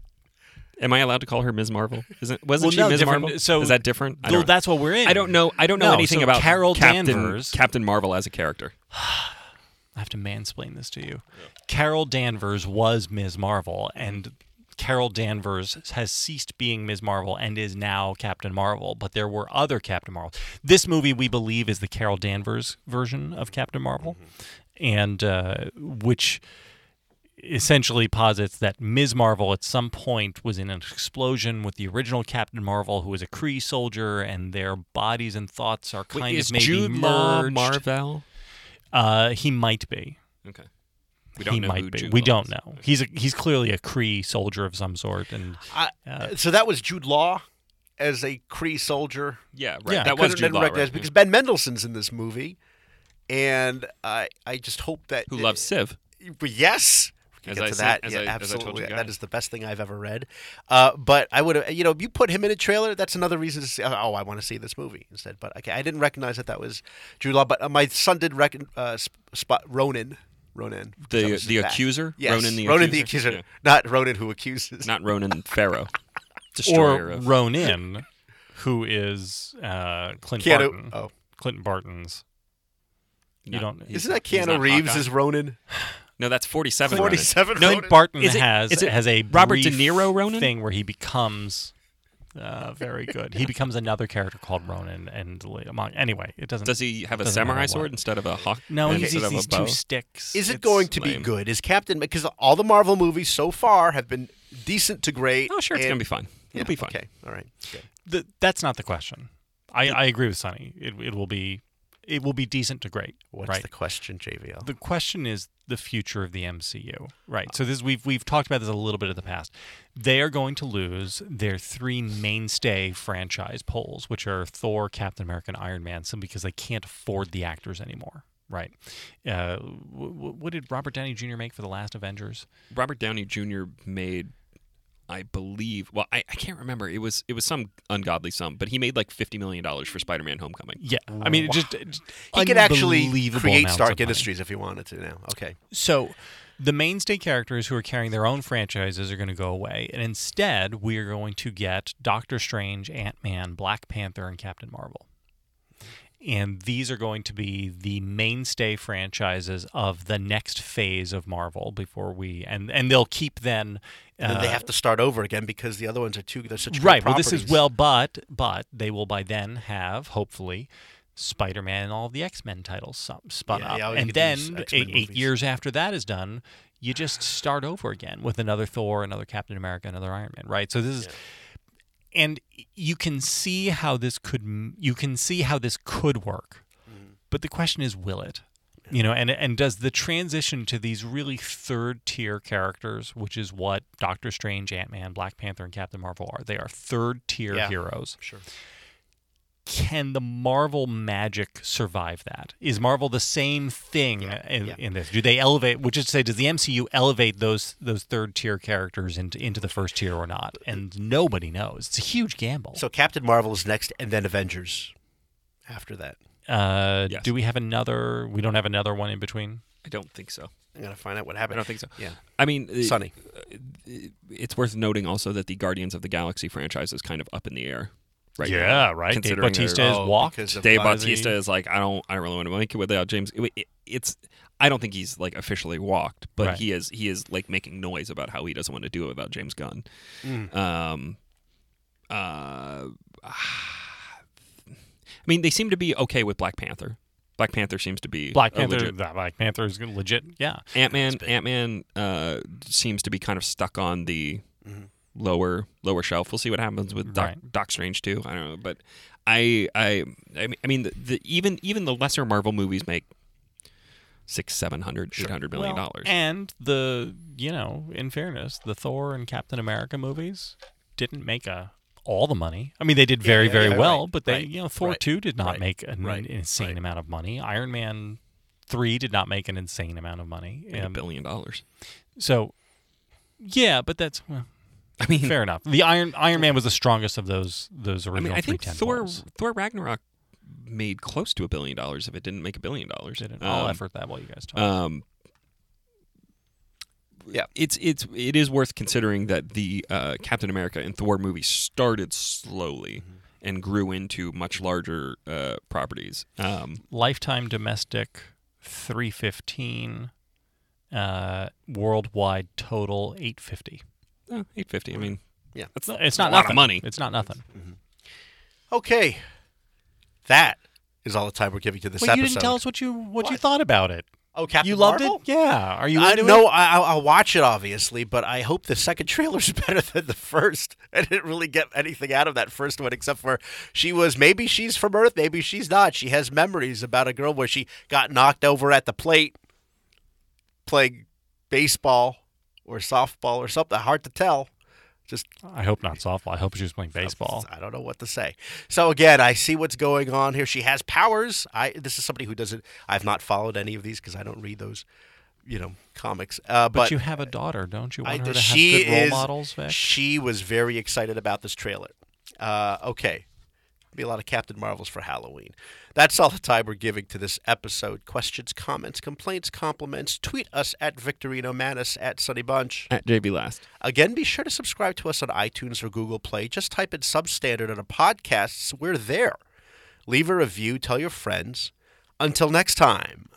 Am I allowed to call her Ms. Marvel? Isn't wasn't Well, she no, Ms. Marvel? so- is that different? I Well, that's what we're in. I don't know. I don't know No, anything so about Carol Captain Danvers- Captain Marvel as a character. I have to mansplain this to you. Carol Danvers was Ms. Marvel, and Carol Danvers has ceased being Ms. Marvel and is now Captain Marvel. But there were other Captain Marvel. This movie, we believe, is the Carol Danvers version of Captain Marvel, and uh, which essentially posits that Ms. Marvel at some point was in an explosion with the original Captain Marvel, who was a Kree soldier, and their bodies and thoughts are kind Wait, of maybe Jude Law merged. Marvel? Uh, he might be. Okay. We don't he know might who be. Jude we Law don't is. know. He's a, he's clearly a Kree soldier of some sort, and I, Uh, so that was Jude Law as a Kree soldier. Yeah, right. Yeah. that was couldn't Jude Law, right? because Ben Mendelsohn's in this movie, and I I just hope that Who loves Civ? But yes. We As can I get to said- that. as yeah, I- as I told absolutely. you that the best thing I've ever read. Uh, but I would have, you know, if you put him in a trailer, that's another reason to say, oh, I want to see this movie instead. But okay, I didn't recognize that that was Jude Law. But uh, my son did reckon uh, spot Ronan. Ronan. The the back. accuser? Yes, Ronan the Ronan the accuser? accuser. Yeah. Not Ronan who accuses. Not Ronan Pharaoh. Destroyer or of Ronin, who is uh, Clint Keanu. Barton. Oh, Clint Barton's. You Not- don't. isn't that he's Keanu Reeves Hawkeye? as Ronan? No, that's 47 Forty-seven. No, Ronin? Clint Barton Is it- has is it has a Robert De Niro Ronan? thing where he becomes. Uh, very good. He becomes another character called Ronin, and among anyway, it doesn't. Does he have a samurai sword instead of a hawk? no, and he's instead these of a bow? two sticks. Is it It's- going to be good? Is Captain because all the Marvel movies so far have been decent to great. Oh, sure, it's and- gonna be fun. It'll Yeah, be fun. Okay, all right. Okay. the, that's not the question. I, I agree with Sonny. It, it will be it will be decent to great. What's right. the question, JVL? The question is the future of the MCU, right? So this we've we've talked about this a little bit in the past. They are going to lose their three mainstay franchise poles, which are Thor, Captain America, and Iron Man, simply because they can't afford the actors anymore, right? Uh, w- w- what did Robert Downey Jr. make for the last Avengers? Robert Downey Jr. made, I believe. Well, I, I can't remember. It was it was some ungodly sum, but he made like fifty million dollars for Spider-Man: Homecoming. Yeah, I mean, it just, just he could actually unbelievable create amounts of Stark money. Industries if he wanted to now. Okay. So the mainstay characters who are carrying their own franchises are going to go away, and instead we are going to get Doctor Strange, Ant Man, Black Panther, and Captain Marvel. And these are going to be the mainstay franchises of the next phase of Marvel before we and and they'll keep then. And then they uh, have to start over again because the other ones are too. They're such right. Well, this is well, but but they will by then have hopefully Spider-Man and all the X-Men titles spun Yeah, up, yeah, and then eight, eight years after that is done, you just start over again with another Thor, another Captain America, another Iron Man. Right. So this is. And you can see how this could you can see how this could work, Mm-hmm. but the question is, will it? You know, and and does the transition to these really third tier characters, which is what Doctor Strange, Ant Man, Black Panther, and Captain Marvel are, they are third tier Yeah. heroes. Sure. Can the Marvel magic survive that? Is Marvel the same thing in, yeah. in this? Do they elevate? Which is to say, does the MCU elevate those those third tier characters into into the first tier or not? And nobody knows. It's a huge gamble. So Captain Marvel is next, and then Avengers after that. Uh, Yes. Do we have another? We don't have another one in between. I don't think so. I'm gonna find out what happened. I don't think so. Yeah. I mean, uh, Sonny. it's worth noting also that the Guardians of the Galaxy franchise is kind of up in the air right yeah, now. right. Dave considering Bautista they're- Oh, walked. Dave Bautista is like, I don't, I don't really want to make it without James. It- it- it's, I don't think he's like officially walked, but Right. he is, he is like making noise about how he doesn't want to do it without James Gunn. Mm. Um, uh, I mean, they seem to be okay with Black Panther. Black Panther seems to be Black Panther. legit- that Black Panther is legit. Yeah. Ant Man Ant Man uh, seems to be kind of stuck on the lower lower shelf. We'll see what happens with Doc, Right. Doc Strange too. I don't know, but I I I mean, I mean the, the even even the lesser Marvel movies make six seven hundred eight hundred million Well, dollars. And the you know, in fairness, the Thor and Captain America movies didn't make a all the money. I mean, they did very yeah, very yeah, well, right, but they right, you know, Thor right, two did not make an insane amount of money. Iron Man three did not make an insane amount of money. a Um, billion dollars. so yeah, but that's well, I mean, fair enough. The Iron Iron Man was the strongest of those those I mean, I think Thor. Thor Ragnarok made close to a billion dollars if it didn't make a billion dollars. did an all Um, effort that while you guys talk. Um, Yeah. it's it's it is worth considering that the uh, Captain America and Thor movies started slowly Mm-hmm. and grew into much larger uh, properties. Um, Lifetime domestic, three fifteen. Uh, worldwide total eight fifty. oh, eight fifty. I mean, Yeah. that's It's not a lot nothing. of money. It's not nothing. Okay. That is all the time we're giving to this Well, episode. you didn't tell us what you what, you thought about it. Oh, Captain you loved Marvel? it? Yeah. Are you I no, I, I'll- I'll watch it obviously, but I hope the second trailer's better than the first. I didn't really get anything out of that first one except for she was maybe she's from Earth, maybe she's not. She has memories about a girl where she got knocked over at the plate playing baseball or softball or something. Hard to tell. Just I hope not softball. I hope she was playing baseball. I don't know what to say. So again, I see what's going on here. She has powers. I this is somebody who doesn't. I've not followed any of these because I don't read those, you know, comics. Uh, But, but you have a daughter, don't you? I, her to she have good role is. models, Vic? She was very excited about this trailer. Uh, okay, be a lot of Captain Marvels for Halloween. That's all the time we're giving to this episode. Questions, comments, complaints, compliments. Tweet us at Victorino Matus at Sonny Bunch. At JVLast. Again, be sure to subscribe to us on iTunes or Google Play. Just type in Substandard on a podcasts. We're there. Leave a review. Tell your friends. Until next time.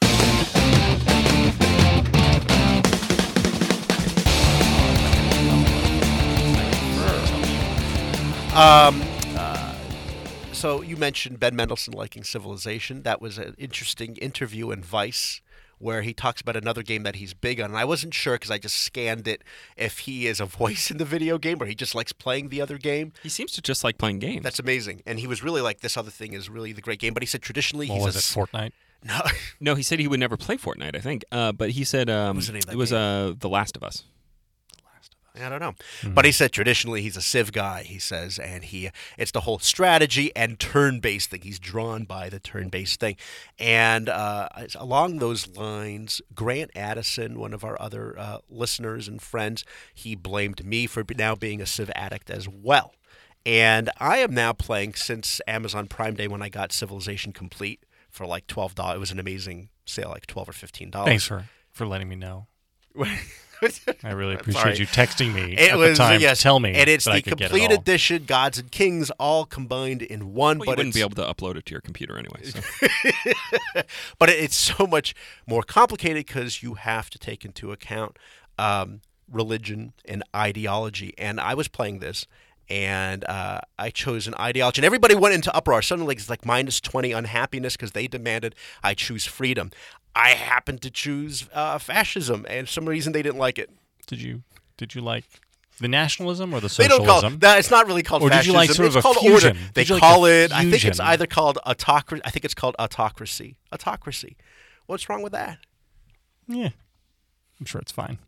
Um, so you mentioned Ben Mendelsohn liking Civilization. That was an interesting interview in Vice where he talks about another game that he's big on. And I wasn't sure because I just scanned it if he is a voice in the video game or he just likes playing the other game. He seems to just like playing games. That's amazing. And he was really like, this other thing is really the great game. But he said traditionally What he's was a it? Fortnite. no. no, he said he would never play Fortnite. I think, uh, but he said um, was the name of that it was game? uh, The Last of Us. I don't know. Hmm. But he said traditionally he's a Civ guy, he says, and he it's the whole strategy and turn-based thing. He's drawn by the turn-based thing. And uh, along those lines, Grant Addison, one of our other uh, listeners and friends, he blamed me for now being a Civ addict as well. And I am now playing since Amazon Prime Day when I got Civilization Complete for like twelve dollars. It was an amazing sale, like twelve or fifteen dollars. Thanks for for letting me know. I really appreciate you texting me It at was the time yes, tell me and it's that I the could get it complete edition, Gods and Kings, all combined in one. Well, you but wouldn't be able to upload it to your computer anyway. So. but it's so much more complicated because you have to take into account um, religion and ideology. And I was playing this, and uh, I chose an ideology, and everybody went into uproar. Suddenly, it's like minus twenty unhappiness because they demanded I choose freedom. I happened to choose uh, fascism, and for some reason they didn't like it. Did you did you like the nationalism or the socialism? They don't call it that. It's not really called Or did you fascism. like sort it's of a called fusion? order. They like call it. I think it's either called autocracy. I think it's called autocracy. Autocracy. What's wrong with that? Yeah, I'm sure it's fine.